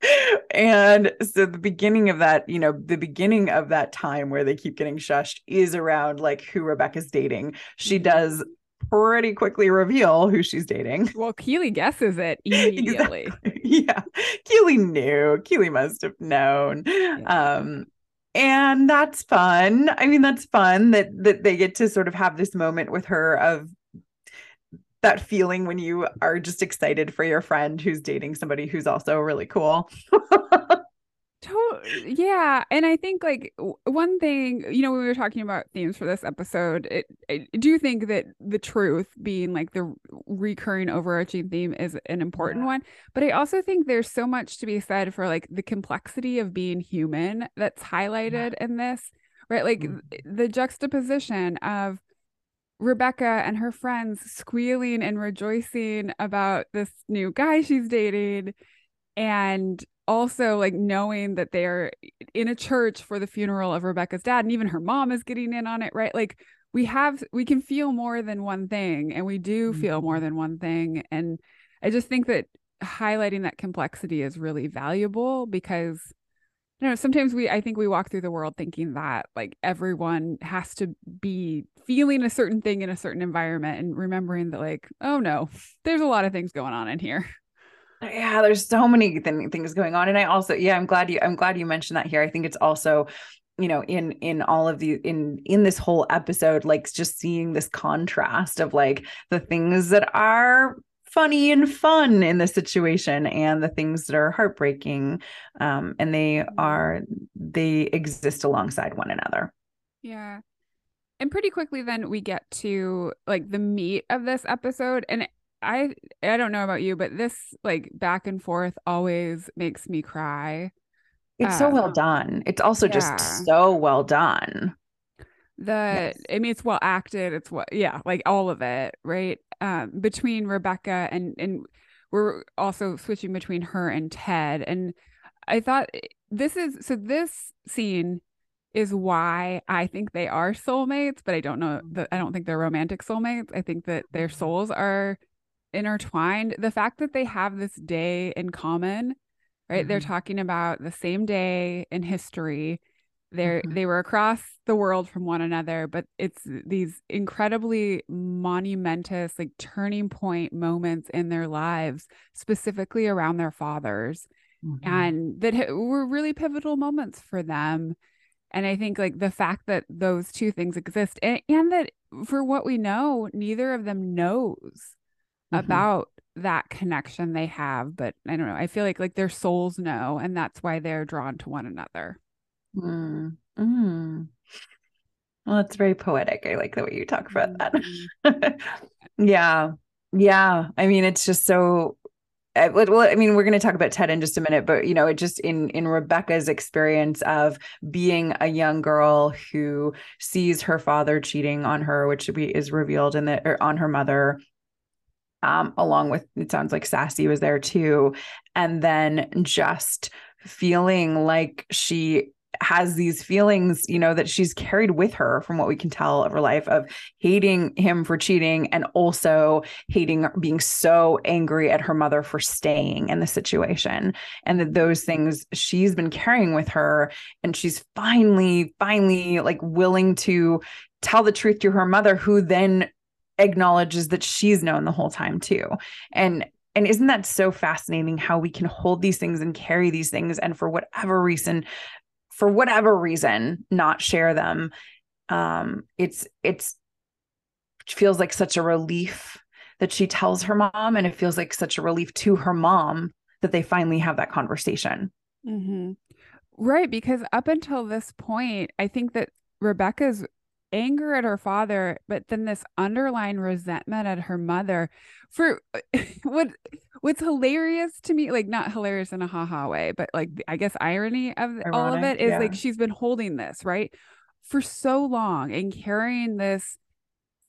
and so the beginning of that, you know, the beginning of that time where they keep getting shushed is around like who Rebecca's dating. She mm-hmm. does pretty quickly reveal who she's dating. [LAUGHS] Well, Keeley guesses it immediately. Exactly. [LAUGHS] Yeah. Keeley knew. Keeley must have known. Yeah. Um, and that's fun. I mean, that's fun that that they get to sort of have this moment with her of that feeling when you are just excited for your friend who's dating somebody who's also really cool. [LAUGHS] yeah and i think like one thing you know when we were talking about themes for this episode it, i do think that the truth being like the recurring overarching theme is an important yeah. one but i also think there's so much to be said for like the complexity of being human that's highlighted yeah. in this right like mm-hmm. the juxtaposition of Rebecca and her friends squealing and rejoicing about this new guy she's dating and also like knowing that they're in a church for the funeral of Rebecca's dad and even her mom is getting in on it right like we have we can feel more than one thing and we do feel more mm-hmm. than one thing and I just think that highlighting that complexity is really valuable because you know sometimes we i think we walk through the world thinking that like everyone has to be feeling a certain thing in a certain environment and remembering that like oh no there's a lot of things going on in here yeah there's so many th- things going on and i also yeah i'm glad you i'm glad you mentioned that here. I think it's also you know in in all of the in in this whole episode like just seeing this contrast of like the things that are funny and fun in the situation and the things that are heartbreaking um, and they are they exist alongside one another. Yeah. And pretty quickly then we get to like the meat of this episode and i i don't know about you but this like back and forth always makes me cry it's uh, so well done it's also yeah. just so well done the yes. i mean it's well acted it's what yeah like all of it right um between rebecca and and we're also switching between her and ted and i thought eh, this is so this scene is why i think they are soulmates but i don't know that i don't think they're romantic soulmates i think that their mm-hmm. souls are intertwined the fact that they have this day in common right mm-hmm. they're talking about the same day in history they mm-hmm. they were across the world from one another, but it's these incredibly monumentous, like turning point moments in their lives, specifically around their fathers, mm-hmm. and that were really pivotal moments for them. And I think like the fact that those two things exist, and, and that for what we know, neither of them knows mm-hmm. about that connection they have but i don't know i feel like like their souls know and that's why they're drawn to one another Mm. Mm. Well, that's very poetic. I like the way you talk about that. Mm-hmm. [LAUGHS] yeah. Yeah. I mean, it's just so eh, well i mean we're going to talk about ted in just a minute but you know it just in in rebecca's experience of being a young girl who sees her father cheating on her which is revealed in the or on her mother um along with it sounds like sassy was there too and then just feeling like she has these feelings, you know, that she's carried with her from what we can tell of her life of hating him for cheating and also hating being so angry at her mother for staying in the situation. And that those things she's been carrying with her. And she's finally, finally like willing to tell the truth to her mother, who then acknowledges that she's known the whole time too. And and isn't that so fascinating how we can hold these things and carry these things and for whatever reason for whatever reason not share them um it's it's it feels like such a relief that she tells her mom and it feels like such a relief to her mom that they finally have that conversation mm-hmm. right because up until this point i think that rebecca's anger at her father but then this underlying resentment at her mother for [LAUGHS] what what's hilarious to me like not hilarious in a haha way but like i guess irony of Ironic, all of it is yeah. like she's been holding this right for so long and carrying this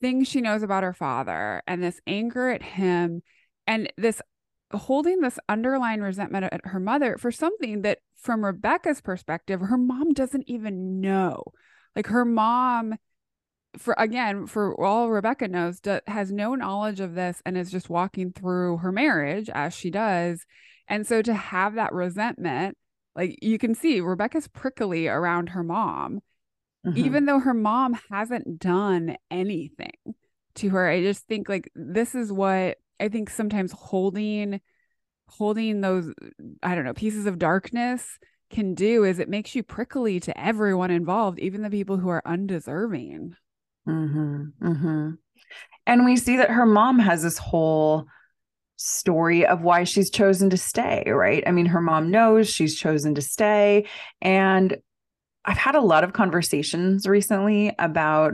thing she knows about her father and this anger at him and this holding this underlying resentment at her mother for something that from Rebecca's perspective, her mom doesn't even know. Like her mom for again, for all Rebecca knows, has no knowledge of this and is just walking through her marriage as she does. And so to have that resentment, like you can see Rebecca's prickly around her mom, mm-hmm. even though her mom hasn't done anything to her. I just think like this is what I think sometimes holding holding those I don't know pieces of darkness can do is it makes you prickly to everyone involved, even the people who are undeserving. Mm-hmm, mm-hmm. And we see that her mom has this whole story of why she's chosen to stay, right? I mean, her mom knows she's chosen to stay. And I've had a lot of conversations recently about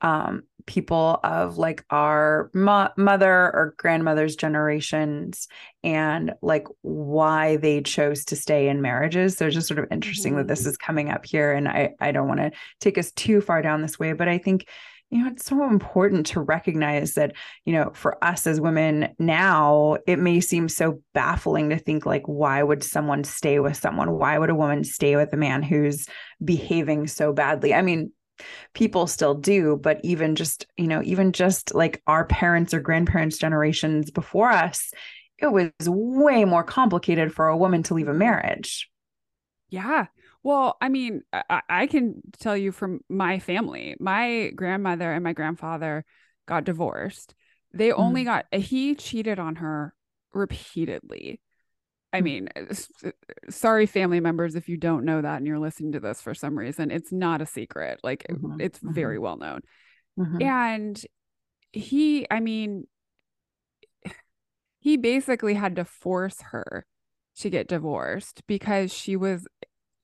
um, people of like our mo- mother or grandmother's generations and like why they chose to stay in marriages. So it's just sort of interesting mm-hmm. that this mm-hmm. is coming up here. And I, I don't want to take us too far down this way, but I think you know, it's so important to recognize that, you know, for us as women now, it may seem so baffling to think, like, why would someone stay with someone? Why would a woman stay with a man who's behaving so badly? I mean, people still do, but even just, you know, even just like our parents or grandparents' generations before us, it was way more complicated for a woman to leave a marriage. Yeah. Well, I mean, I, I, can tell you from my family, my grandmother and my grandfather got divorced. They mm. only got, he cheated on her repeatedly. I mean, sorry, family members, if you don't know that and you're listening to this for some reason, it's not a secret. Like, mm-hmm. it's mm-hmm. very well known. Mm-hmm. And he, I mean, he basically had to force her to get divorced because she was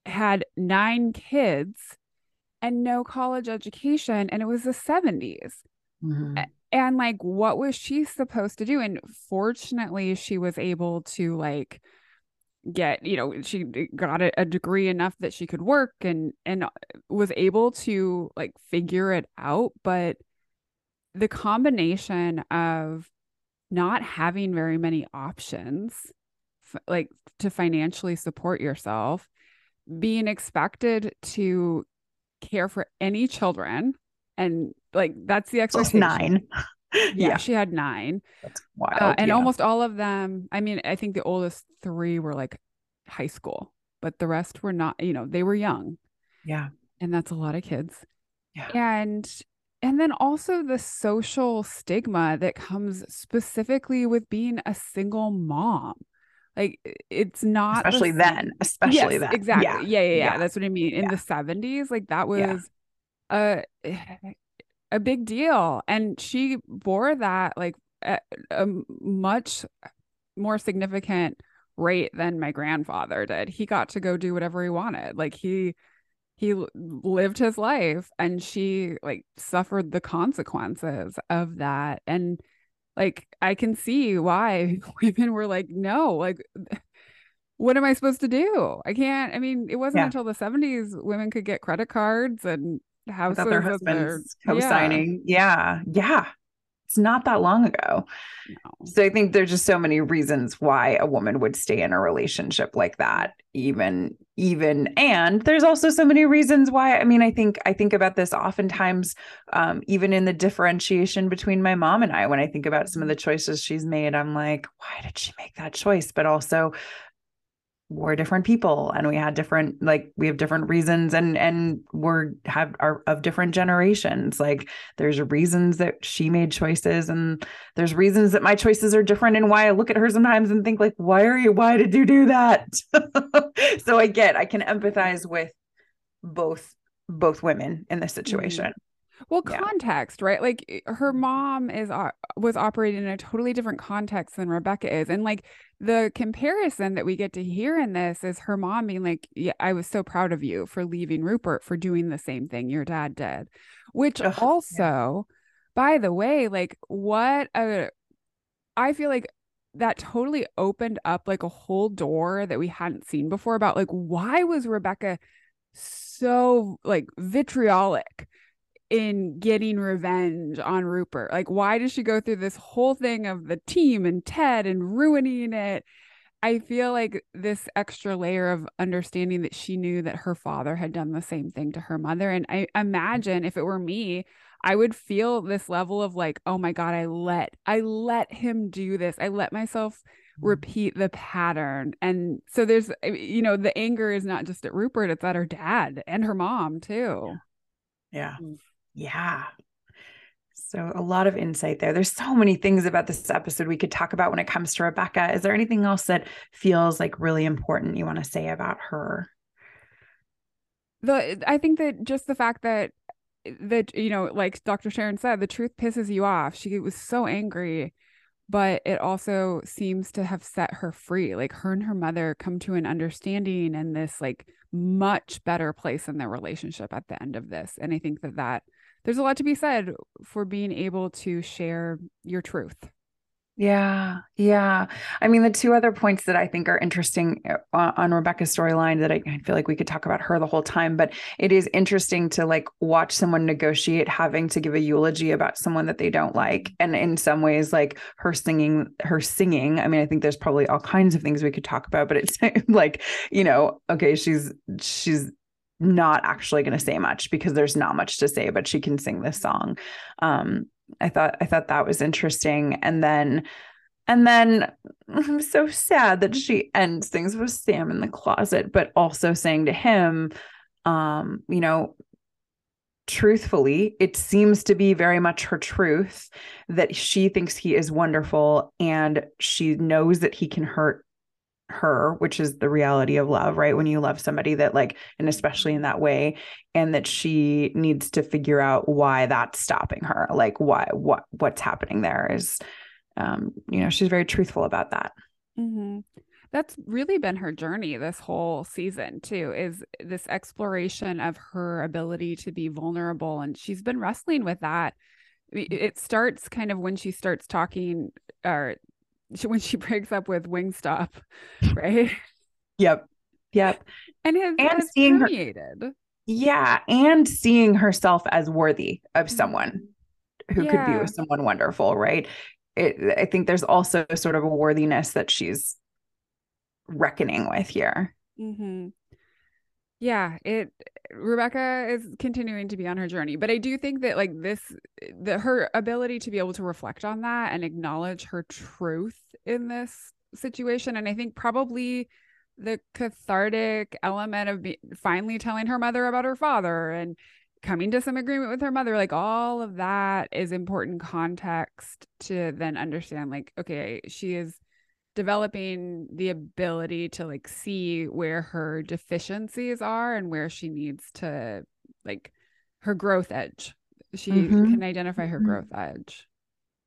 had nine kids and no college education and it was the 70s mm-hmm. And like what was she supposed to do? And fortunately she was able to like get you know she got a, degree enough that she could work and and uh, was able to like figure it out. But the combination of not having very many options f- like to financially support yourself being expected to care for any children and like that's the expectation. nine. [LAUGHS] yeah, yeah, she had nine. That's wild. Uh, and yeah. almost all of them, I mean, I think the oldest three were like high school, but the rest were not, you know, they were young. Yeah. And that's a lot of kids. Yeah. And and then also the social stigma that comes specifically with being a single mom. Like it's not especially the, then, especially yes, then. Exactly. Yeah. Yeah, yeah, yeah, yeah. That's what I mean. In the 70s, like that was a a big deal. And she bore that like a, a much more significant rate than my grandfather did. He got to go do whatever he wanted. Like he he lived his life and she like suffered the consequences of that and like I can see why [LAUGHS] women were like, no, like [LAUGHS] what am I supposed to do? I can't. I mean, it wasn't yeah. until the 70s women could get credit cards and houses without their husbands their, co-signing. Yeah. yeah. Yeah. It's not that long ago. No. So I think there's just so many reasons why a woman would stay in a relationship like that, even even and there's also so many reasons why i mean i think i think about this oftentimes um, even in the differentiation between my mom and i when i think about some of the choices she's made i'm like why did she make that choice but also we're different people and we had different like we have different reasons and and we're have are of different generations like there's reasons that she made choices and there's reasons that my choices are different and why I look at her sometimes and think like why are you why did you do that [LAUGHS] so I get I can empathize with both both women in this mm-hmm. situation mm-hmm. Well, yeah. context, right? Like eh, her mom is was operating in a totally different context than Rebecca is, and like the comparison that we get to hear in this is her mom being like, "Yeah, I was so proud of you for leaving Rupert for doing the same thing your dad did," which Ugh, also, yeah. by the way, like what a, I feel like that totally opened up like a whole door that we hadn't seen before about like why was Rebecca so like vitriolic in getting revenge on Rupert? Like, why does she go through this whole thing of the team and Ted and ruining it? I feel like this extra layer of understanding that she knew that her father had done the same thing to her mother. And I imagine if it were me, I would feel this level of like, oh my God, I let I let him do this. I let myself mm-hmm. repeat the pattern. And so there's you know, the anger is not just at Rupert, it's at her dad and her mom too. Yeah. Yeah. Yeah. So, a lot of insight there. There's so many things about this episode we could talk about when it comes to Rebecca. Is there anything else that feels like really important you want to say about her? The I think that just the fact that that you know, like Dr. Sharon said, the truth pisses you off. She was so angry, but it also seems to have set her free. Like her and her mother come to an understanding and this like much better place in their relationship at the end of this. And I think that that there's a lot to be said for being able to share your truth. Yeah. Yeah. I mean, the two other points that I think are interesting uh, on Rebecca's storyline that I, I, feel like we could talk about her the whole time, but it is interesting to like watch someone negotiate having to give a eulogy about someone that they don't like. And in some ways, like her singing, her singing, I mean, I think there's probably all kinds of things we could talk about, but it's [LAUGHS] like, you know, okay, she's, she's, not actually going to say much because there's not much to say, but she can sing this song. Um, I thought I thought that was interesting, and then and then I'm so sad that she ends things with Sam in the closet, but also saying to him, um, you know, truthfully, it seems to be very much her truth that she thinks he is wonderful and she knows that he can hurt her which is the reality of love right? When you love somebody that like and especially in that way and that she needs to figure out why that's stopping her like why what what's happening there is um you know she's very truthful about that. Mm-hmm. that's really been her journey this whole season too is this exploration of her ability to be vulnerable and she's been wrestling with that. It starts kind of when she starts talking or she, when she [LAUGHS] breaks up with Wingsnight, right? Yep. Yep. And his, and seeing permeated. her Yeah, and seeing herself as worthy of mm-hmm. someone who yeah. could be with someone wonderful, right? It, I think there's also sort of a worthiness that she's reckoning with here. Mm-hmm yeah it rebecca is continuing to be on her journey but i do think that like this the her ability to be able to reflect on that and acknowledge her truth in this situation and i think probably the cathartic element of be- finally telling her mother about her father and coming to some agreement with her mother like all of that is important context to then understand like okay she is developing the ability to like see where her deficiencies are and where she needs to like her growth edge. She mm-hmm. can identify her mm-hmm. growth edge.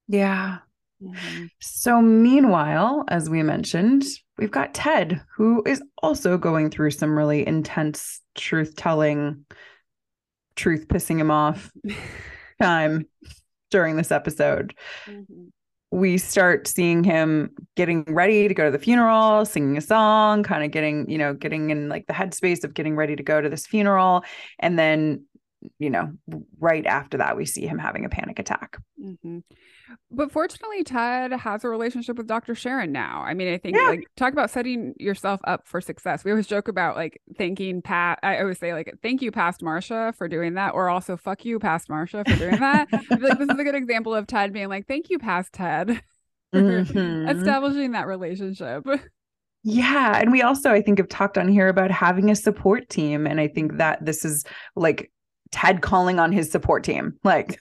Yeah. Mm-hmm. So, meanwhile, as we mentioned, we've got Ted, who is also going through some really intense truth telling, truth pissing him off [LAUGHS] time during this episode. Mm-hmm we start seeing him getting ready to go to the funeral, singing a song, kind of getting, you know, getting in like the headspace of getting ready to go to this funeral. And then, you know, right after that, we see him having a panic attack. Mm-hmm. But fortunately, Ted has a relationship with Dr. Sharon now. I mean, I think yeah. like talk about setting yourself up for success. We always joke about like thanking Pat. I always say like thank you, past Marcia, for doing that, or also fuck you, past Marcia, for doing that. like this is a good example of Ted being like, thank you, past Ted, [LAUGHS] mm-hmm. establishing that relationship. Yeah. And we also, I think, have talked on here about having a support team. And I think that this is like Ted calling on his support team. Like,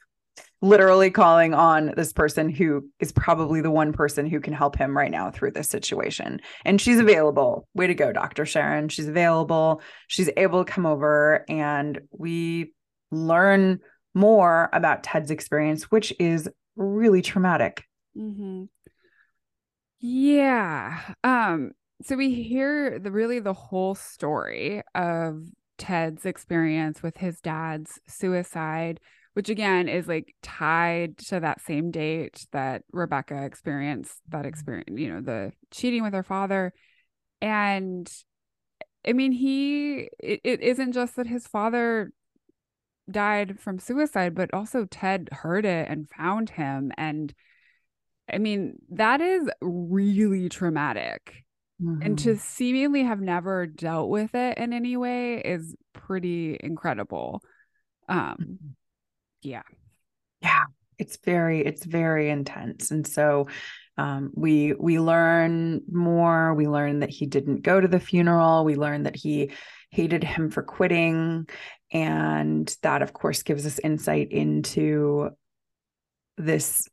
literally calling on this person who is probably the one person who can help him right now through this situation. And she's available. Way to go, Dr. Sharon. She's available. She's able to come over and we learn more about Ted's experience, which is really traumatic. Mm-hmm. Yeah. Um, so we hear the really the whole story of Ted's experience with his dad's suicide which again is like tied to that same date that Rebecca experienced that mm-hmm. experience, you know, the cheating with her father. And I mean, he, it, it isn't just that his father died from suicide, but also Ted heard it and found him. And I mean, that is really traumatic. Mm-hmm. And to mm-hmm. seemingly have never dealt with it in any way is pretty incredible. Um mm-hmm. Yeah. Yeah. It's very, it's very intense. And so um, we we learn more. We learn that he didn't go to the funeral. We learn that he hated him for quitting, and that, of course, gives us insight into this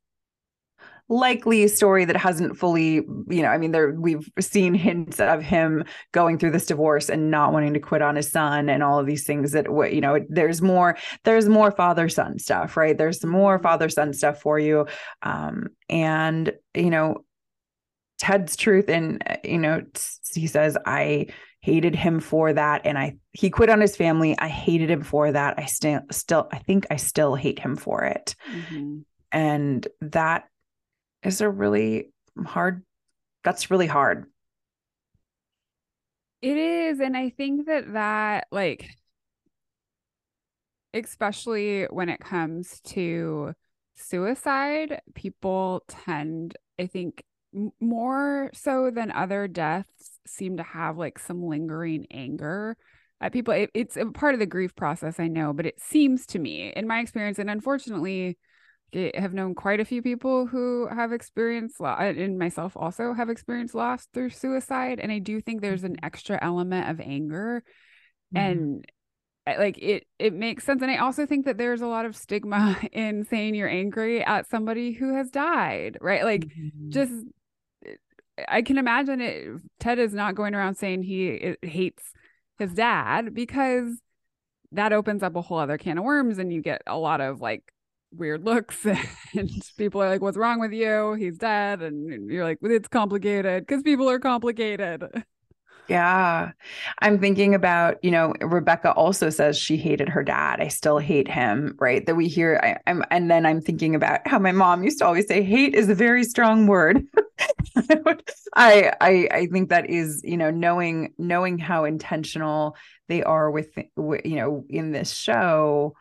likely story that hasn't fully you know i mean there we've seen hints of him going through this divorce and not wanting to quit on his son and all of these things that what, you know there's more there's more father son stuff right? There's some more father son stuff for you. Um and you know ted's truth and you know he says i hated him for that and i he quit on his family. I hated him for that. I still still i think i still hate him for it. Mm-hmm. and that is a really hard that's really hard. It is and i think that that like especially when it comes to suicide people tend i think more so than other deaths seem to have like some lingering anger at people. It, it's a part of the grief process i know but it seems to me in my experience and unfortunately have known quite a few people who have experienced loss and myself also have experienced loss through suicide and i do think there's an mm-hmm. extra element of anger mm-hmm. and like it it makes sense and i also think that there's a lot of stigma [LAUGHS] in saying you're angry at somebody who has died right like mm-hmm. just i can imagine it ted is not going around saying he hates his dad because that opens up a whole other can of worms and you get a lot of like weird looks [LAUGHS] and people are like what's wrong with you? He's dead. And you're like it's complicated because people are complicated. [LAUGHS] Yeah. I'm thinking about you know rebecca also says she hated her dad. I still hate him right? That we hear I, am and then i'm thinking about how my mom used to always say hate is a very strong word. [LAUGHS] I, I i think that is you know knowing knowing how intentional they are with you know in this show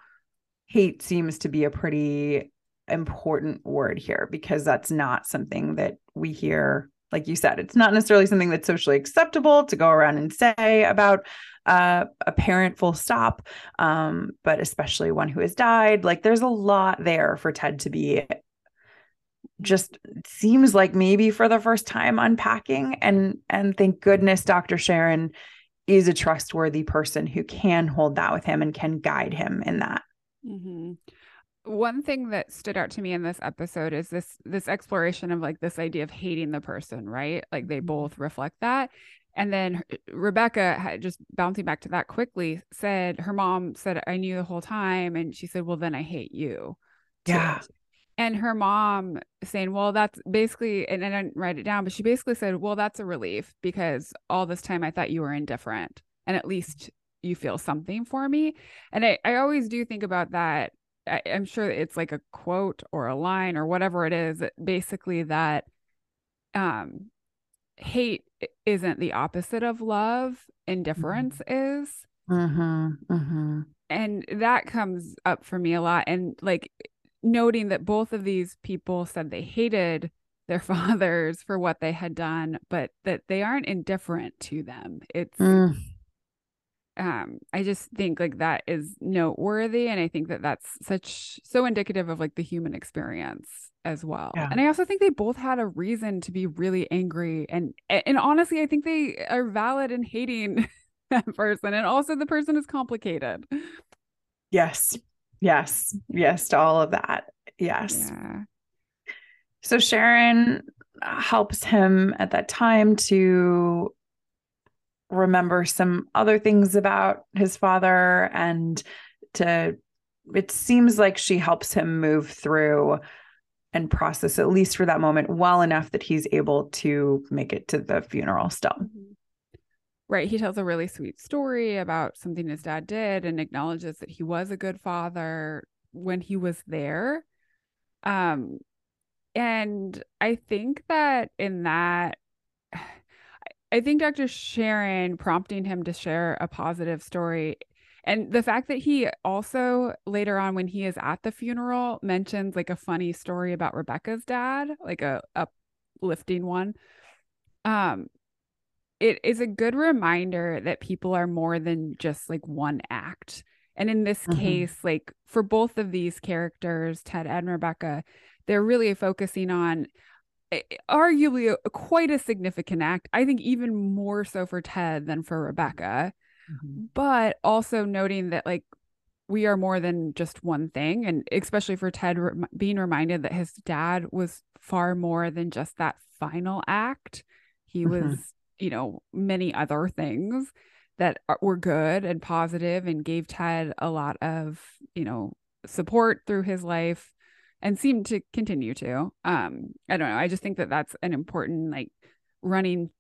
hate seems to be a pretty important word here because that's not something that we hear like you said it's not necessarily something that's socially acceptable to go around and say about uh, a parent full stop um, but especially one who has died like there's a lot there for ted to be just seems like maybe for the first time unpacking and and thank goodness dr sharon is a trustworthy person who can hold that with him and can guide him in that Mm-hmm. One thing that stood out to me in this episode is this this exploration of like this idea of hating the person, right? Like they mm-hmm. both reflect that. And then Rebecca had just bouncing back to that quickly said her mom said I knew the whole time and she said well then I hate you. Too. Yeah. And her mom saying, Well, that's basically, and I didn't write it down, but she basically said, Well, that's a relief because all this time I thought you were indifferent. And at least you feel something for me and i, I always do think about that I, i'm sure it's like a quote or a line or whatever it is basically that um hate isn't the opposite of love indifference mm-hmm. is mm-hmm. Mm-hmm. and that comes up for me a lot and like noting that both of these people said they hated their [LAUGHS] fathers for what they had done but that they aren't indifferent to them it's mm um i just think like that is noteworthy and i think that that's such so indicative of like the human experience as well. Yeah. and i also think they both had a reason to be really angry and and honestly i think they are valid in hating [LAUGHS] that person and also the person is complicated. Yes. Yes. Yes to all of that. Yes. Yeah. so sharon helps him at that time to remember some other things about his father and to it seems like she helps him move through and process at least for that moment well enough that he's able to make it to the funeral still. Mm-hmm. right. He tells a really sweet story about something his dad did and acknowledges that he was a good father when he was there. Um and i think that in that I think Dr. Sharon prompting him to share a positive story, And the fact that he also later on when he is at the funeral mentions like a funny story about Rebecca's dad, like a uplifting one. Um it is a good reminder that people are more than just like one act. And in this mm-hmm. case, like for both of these characters, Ted and Rebecca, they're really focusing on arguably a, quite a significant act. I think even more so for Ted than for Rebecca mm-hmm. but also noting that like we are more than just one thing and especially for ted re- being reminded that his dad was far more than just that final act he mm-hmm. was you know many other things that were good and positive and gave ted a lot of you know support through his life and seem to continue to um i don't know i just think that that's an important like running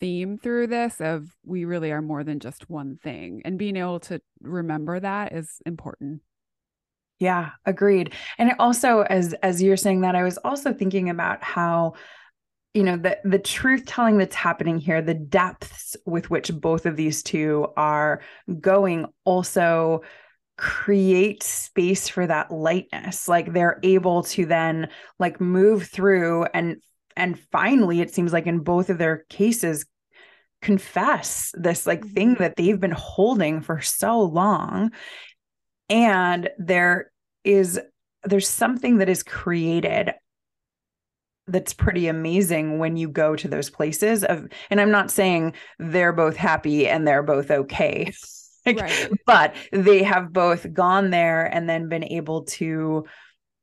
theme through this of we really are more than just one thing and being able to remember that is important. Yeah agreed. And also as as you're saying that i was also thinking about how you know the the truth telling that's happening here the depths with which both of these two are going also create space for that lightness. Like they're able to then like move through and and finally it seems like in both of their cases confess this like thing mm-hmm. that they've been holding for so long. And there is there's something that is created that's pretty amazing when you go to those places of and i'm not saying they're both happy and they're both okay like, right. [LAUGHS] but they have both gone there and then been able to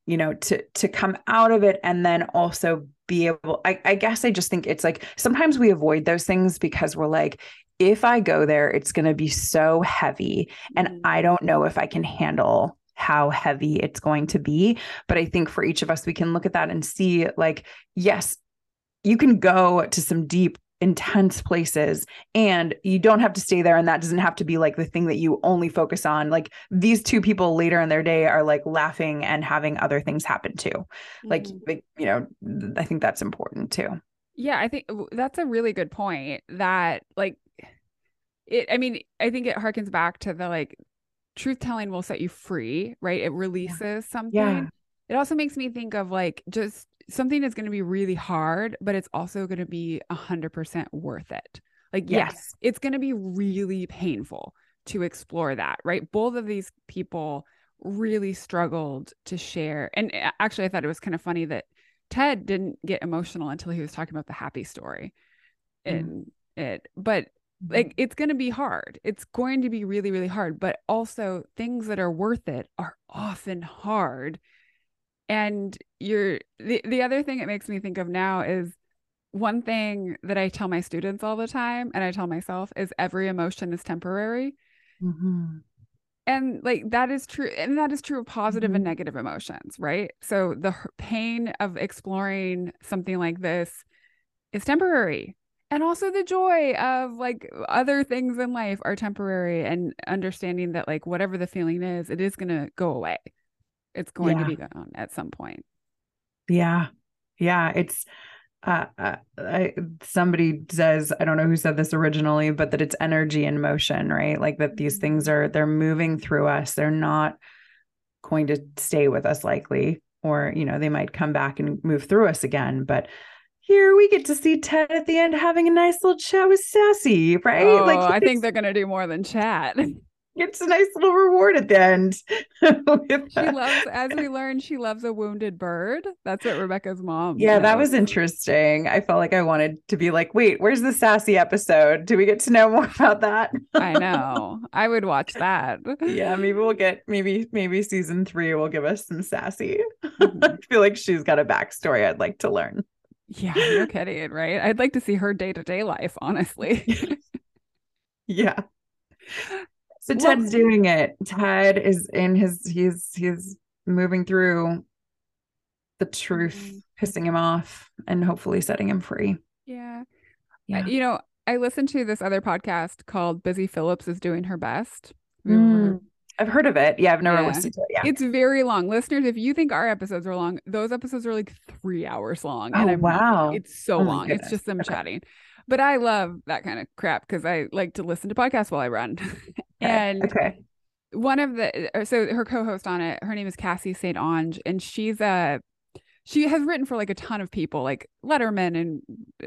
you know to to come out of it and then also be able I, I guess i just think it's like sometimes we avoid those things because we're like if i go there it's going to be so heavy and mm-hmm. i don't know if i can handle how heavy it's going to be but i think for each of us we can look at that and see like yes you can go to some deep intense places and you don't have to stay there and that doesn't have to be like the thing that you only focus on like these two people later in their day are like laughing and having other things happen too mm-hmm. like, like you know i think that's important too yeah i think that's a really good point that like it i mean i think it harkens back to the like truth telling will set you free right it releases yeah. something yeah. it also makes me think of like just something is going to be really hard, but it's also going to be a hundred percent worth it. Like, yes, yes it's going to be really painful to explore that, right? Both of these people really struggled to share. And actually, I thought it was kind of funny that Ted didn't get emotional until he was talking about the happy story. And mm. it, but mm-hmm. like, it's going to be hard. It's going to be really, really hard. But also, things that are worth it are often hard and you're the, the other thing it makes me think of now is one thing that I tell my students all the time and I tell myself is every emotion is temporary. Mm-hmm. And like that is true. And that is true of positive mm-hmm. and negative emotions, right? So the pain of exploring something like this is temporary. And also the joy of like other things in life are temporary and understanding that like whatever the feeling is, it is going to go away. It's going yeah. to be gone at some point. Yeah. Yeah. It's, uh, uh, I, somebody says, I don't know who said this originally, but that it's energy in motion, right? Like that these things mm-hmm. are, they're moving through us. They're not going to stay with us likely, or, you know, they might come back and move through us again. But here we get to see Ted at the end having a nice little chat with Sassy, right? Oh, like I think they're going to do more than chat. [LAUGHS] gets a nice little reward at the end. [LAUGHS] she loves, as we learned, she loves a wounded bird. That's what Rebecca's mom. Yeah, knows. that was interesting. I felt like I wanted to be like, wait, where's the sassy episode? Do we get to know more [LAUGHS] about that? I know. I would watch that. yeah, maybe we'll get maybe maybe season three will give us some sassy. Mm-hmm. [LAUGHS] I feel like she's got a backstory I'd like to learn. Yeah, no kidding, right? I'd like to see her day to day life, honestly. yeah. So Ted's doing it. Ted is in his he's he's moving through the truth, mm-hmm. pissing him off and hopefully setting him free. Yeah. Yeah. You know, I listened to this other podcast called Busy Phillips is doing her best. Mm. I've heard of it. Yeah, I've never yeah. listened to it. Yeah. It's very long. Listeners, if you think our episodes are long, those episodes are like three hours long. Oh, and wow. It's so oh, long. It's just them okay. chatting. But I love that kind of crap because I like to listen to podcasts while I run. [LAUGHS] and okay. one of the uh, so her co-host on it, her name is Cassie St. Onge and she's a she has written for like a ton of people, like Letterman and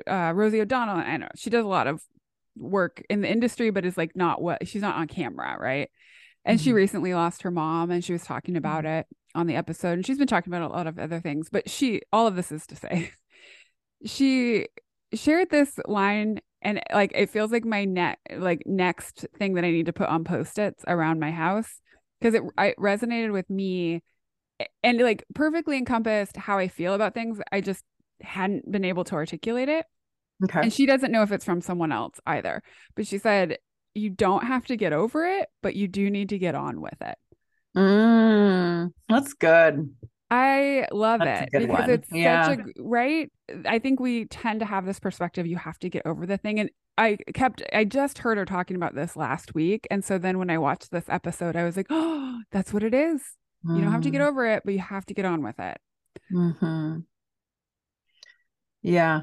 uh, Rosie O'Donnell. And she does a lot of work in the industry, but is like not what she's not on camera, right? And mm-hmm. she recently lost her mom, and she was talking about mm-hmm. it on the episode, and she's been talking about a lot of other things. But she, all of this is to say, [LAUGHS] she shared this line and like it feels like my net like next thing that I need to put on post-its around my house because it, it resonated with me and like perfectly encompassed how I feel about things. I just hadn't been able to articulate it. Okay. And she doesn't know if it's from someone else either. But she said, you don't have to get over it, but you do need to get on with it. Mm, that's good. I love That's it because one. it's yeah. such a right. I think we tend to have this perspective you have to get over the thing. And I kept, I just heard her talking about this last week. And so then when I watched this episode, I was like, oh, that's what it is. Mm. You don't have to get mm. over it, but you have to get on with it. Mm-hmm. Yeah.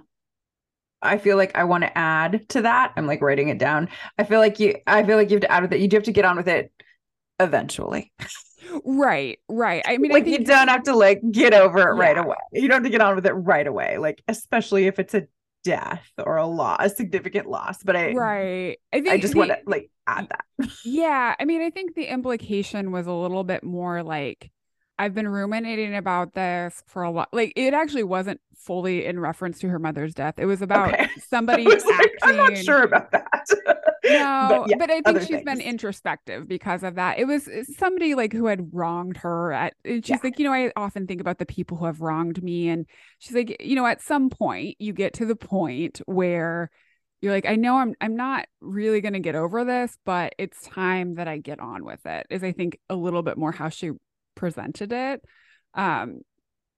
I feel like I want to add to that. I'm like writing it down. I feel like you, I feel like you have to add with it. You do have to get on with it eventually. [LAUGHS] Right, right. I mean, like I think- you don't have to like get over it yeah. right away. You don't have to get on with it right away. Like, especially if it's a death or a loss, a significant loss. But I, right. I think I just want to like add that. yeah. I mean, I think the implication was a little bit more like, I've been ruminating about this for a lot. Like it actually wasn't fully in reference to her mother's death. It was about okay. [LAUGHS] somebody acting. I'm not sure about that. [LAUGHS] no, but, yeah, but, I think she's things. been introspective because of that. It was uh, somebody like who had wronged her. At and she's yeah. like, you know, I often think about the people who have wronged me, and she's like, you know, at some point you get to the point where you're like, I know I'm I'm not really gonna get over this, but it's time that I get on with it. Is I think a little bit more how she presented it. Um,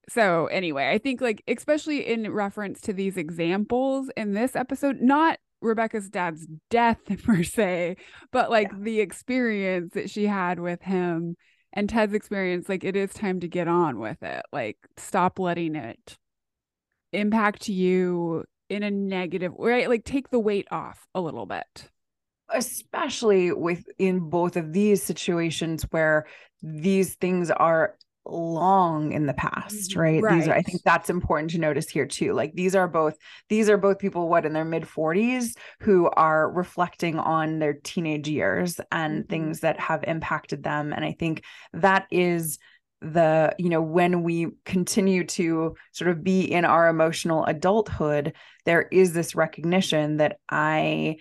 so anyway, I think like especially in reference to these examples in this episode, not Rebecca's dad's death [LAUGHS] per se, but like yeah. the experience that she had with him and Ted's experience, like it is time to get on with it. Like stop letting it impact you in a negative way, right? Like take the weight off a little bit especially with in both of these situations where these things are long in the past right? right? these are i think that's important to notice here too like these are both these are both people what in their mid 40s who are reflecting on their teenage years and mm-hmm. things that have impacted them and i think that is the you know when we continue to sort of be in our emotional adulthood there is this recognition that i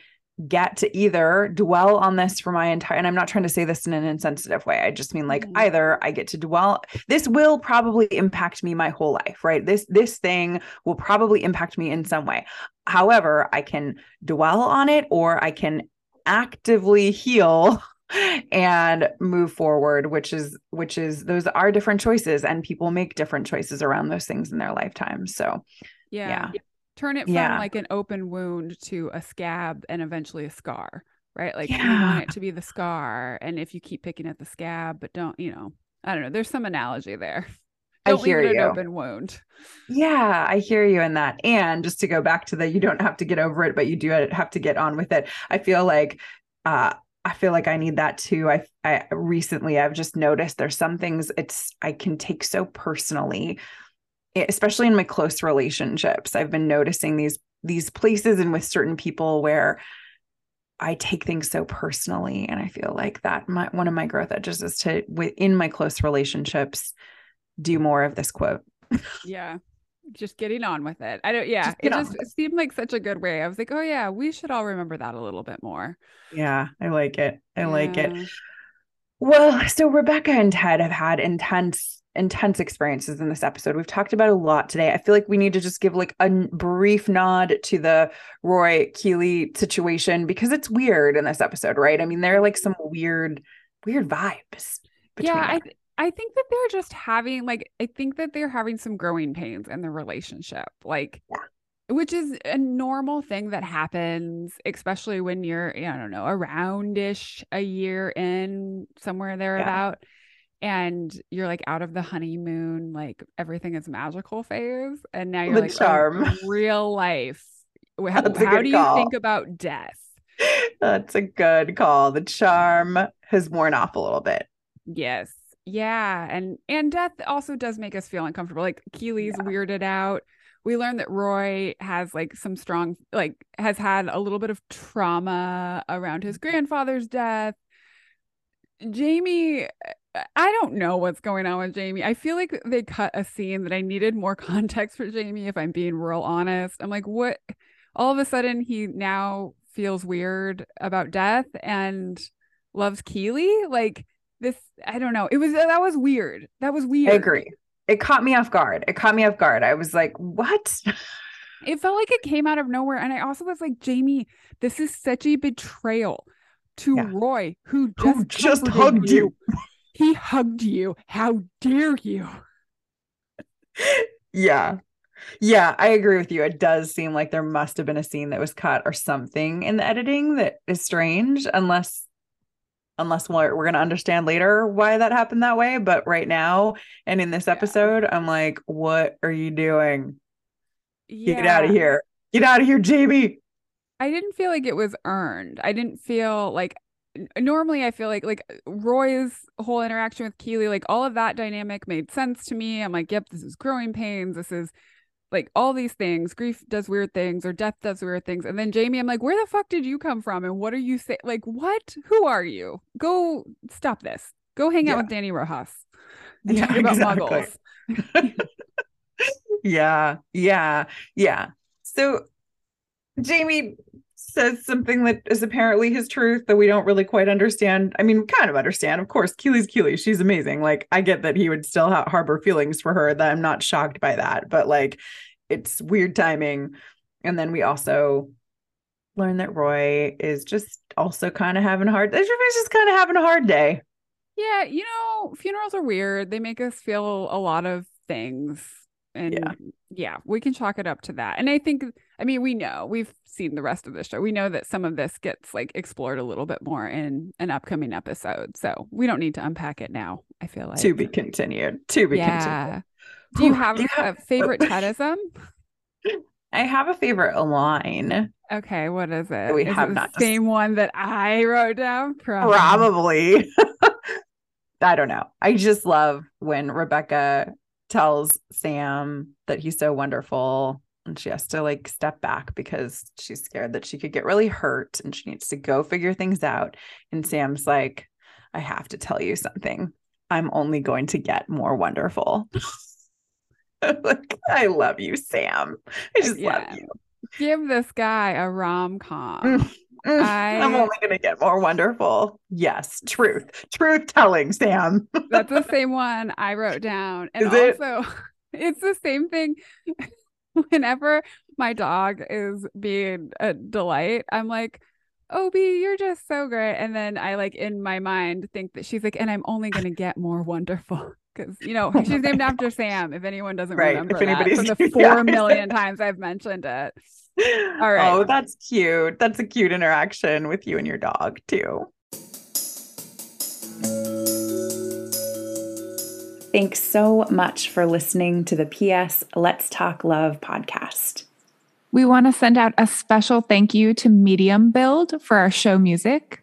get to either dwell on this for my entire and I'm not trying to say this in an insensitive way. I just mean like mm-hmm. either I get to dwell this will probably impact me my whole life, right? This this thing will probably impact me in some way. However, I can dwell on it or I can actively heal [LAUGHS] and move forward which is which is those are different choices and people make different choices around those things in their lifetime so yeah, yeah turn it from yeah. like an open wound to a scab and eventually a scar right like yeah. you want it to be the scar and if you keep picking at the scab but don't you know i don't know there's some analogy there [LAUGHS] don't I hear you. An open wound. Yeah, I hear you in that. And just to go back to the you don't have to get over it, but you do have to get on with it. I feel like uh I feel like I need that too. I I recently I've just noticed there's some things it's I can take so personally especially in my close relationships i've been noticing these these places and with certain people where i take things so personally and i feel like that my, one of my growth edges is to within my close relationships do more of this quote. Yeah. Just getting on with it. I don't yeah just it just it. seemed like such a good way. I was like oh yeah we should all remember that a little bit more. Yeah i like it. I yeah. like it. Well so rebecca and ted have had intense intense experiences in this episode. We've talked about a lot today. I feel like we need to just give like a brief nod to the Roy Keeley situation because it's weird in this episode, right? I mean, there are like some weird, weird vibes. Yeah, I th- I think that they're just having like I think that they're having some growing pains in the relationship. Like yeah which is a normal thing that happens, especially when you're, I don't know, aroundish a year in somewhere thereabout. Yeah and you're like out of the honeymoon, like everything is magical phase, and now you're the like oh, charm, oh, [LAUGHS] real life. How, how do you think about death? That's a good call. The charm has worn off a little bit. Yes. Yeah. And and death also does make us feel uncomfortable. Like Keeley's yeah. weirded out. We learned that Roy has like some strong like has had a little bit of trauma around his mm-hmm. grandfather's death. Jamie I don't know what's going on with Jamie. I feel like they cut a scene that I needed more [LAUGHS] context for Jamie, if I'm being real honest. I'm like, what? All of a sudden, he now feels weird about death and loves Keeley. Like, this, I don't know. It was, that was weird. That was weird. I agree. It caught me off guard. It caught me off guard. I was like, what? it felt like it came out of nowhere. And I also was like, Jamie, this is such a betrayal to yeah. Roy, who just, who just hugged you. you. He hugged you. How dare you? [LAUGHS] yeah. Yeah, I agree with you. It does seem like there must have been a scene that was cut or something in the editing that is strange, unless unless we're, we're going to understand later why that happened that way. But right now and in this episode, yeah. I'm like, what are you doing? Yeah. Get out of here. Get out of here, Jamie. I didn't feel like it was earned. I didn't feel like normally I feel like like Roy's whole interaction with Keeley, like all of that dynamic made sense to me. I'm like, yep, this is growing pains. This is like all these things. Grief does weird things or death does weird things. And then Jamie, I'm like, where the fuck did you come from? And what are you saying? Like, what? Who are you? Go stop this. Go hang yeah. out with Dani Rojas and yeah, talk about exactly. muggles. [LAUGHS] yeah. Yeah. Yeah. So Jamie says something that is apparently his truth that we don't really quite understand. I mean, kind of understand. Of course, Keeley's Keeley. She's amazing. Like, I get that he would still ha- harbor feelings for her, that I'm not shocked by that. But like, it's weird timing. And then we also learn that Roy is just also kind of having a hard he's just kind of having a hard day. Yeah, you know, funerals are weird. They make us feel a lot of things and yeah. yeah, we can chalk it up to that. And I think, I mean, we know we've seen the rest of the show. We know that some of this gets like explored a little bit more in an upcoming episode. So we don't need to unpack it now. I feel like to be continued. To be yeah. continued. Do you have, Do you have a favorite Tedism? I have a favorite line. Okay, what is it? We is have it not the same one that I wrote down. Probably. Probably. [LAUGHS] I don't know. I just love when Rebecca tells Sam that he's so wonderful and she has to like step back because she's scared that she could get really hurt and she needs to go figure things out. And Sam's like, I have to tell you something. I'm only going to get more wonderful. [LAUGHS] like, I love you, Sam. I just yeah. love you. Give this guy a rom com. [LAUGHS] I, am only going to get more wonderful. Yes, truth, truth telling, Sam. [LAUGHS] that's the same one I wrote down. And Is also, it? [LAUGHS] it's the same thing. [LAUGHS] Whenever my dog is being a delight, I'm like, Obi, you're just so great. And then I like in my mind think that she's like, and I'm only going to get more wonderful because you know oh she's named after Sam. If anyone doesn't right. remember if that from the four yeah. million times I've mentioned it. [LAUGHS] All right. Oh, that's cute. That's a cute interaction with you and your dog, too. Thanks so much for listening to the PS Let's Talk Love podcast. We want to send out a special thank you to Medium Build for our show music.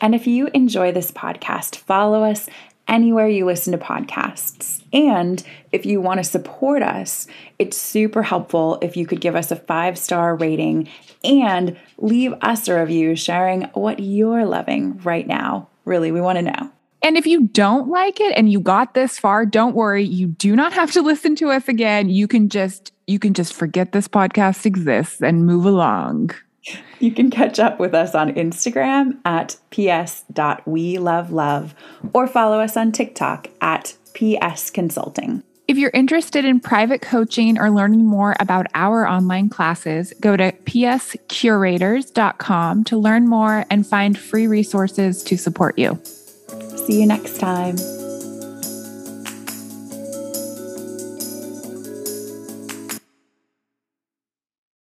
And if you enjoy this podcast, follow us anywhere you listen to podcasts. And if you want to support us, it's super helpful if you could give us a five star rating and leave us a review sharing what you're loving right now. Really, we want to know. And if you don't like it and you got this far, don't worry, you do not have to listen to us again. You can just you can just forget this podcast exists and move along. You can catch up with us on Instagram at ps.welovelove or follow us on TikTok at PS Consulting. If you're interested in private coaching or learning more about our online classes, go to pscurators.com to learn more and find free resources to support you. See you next time.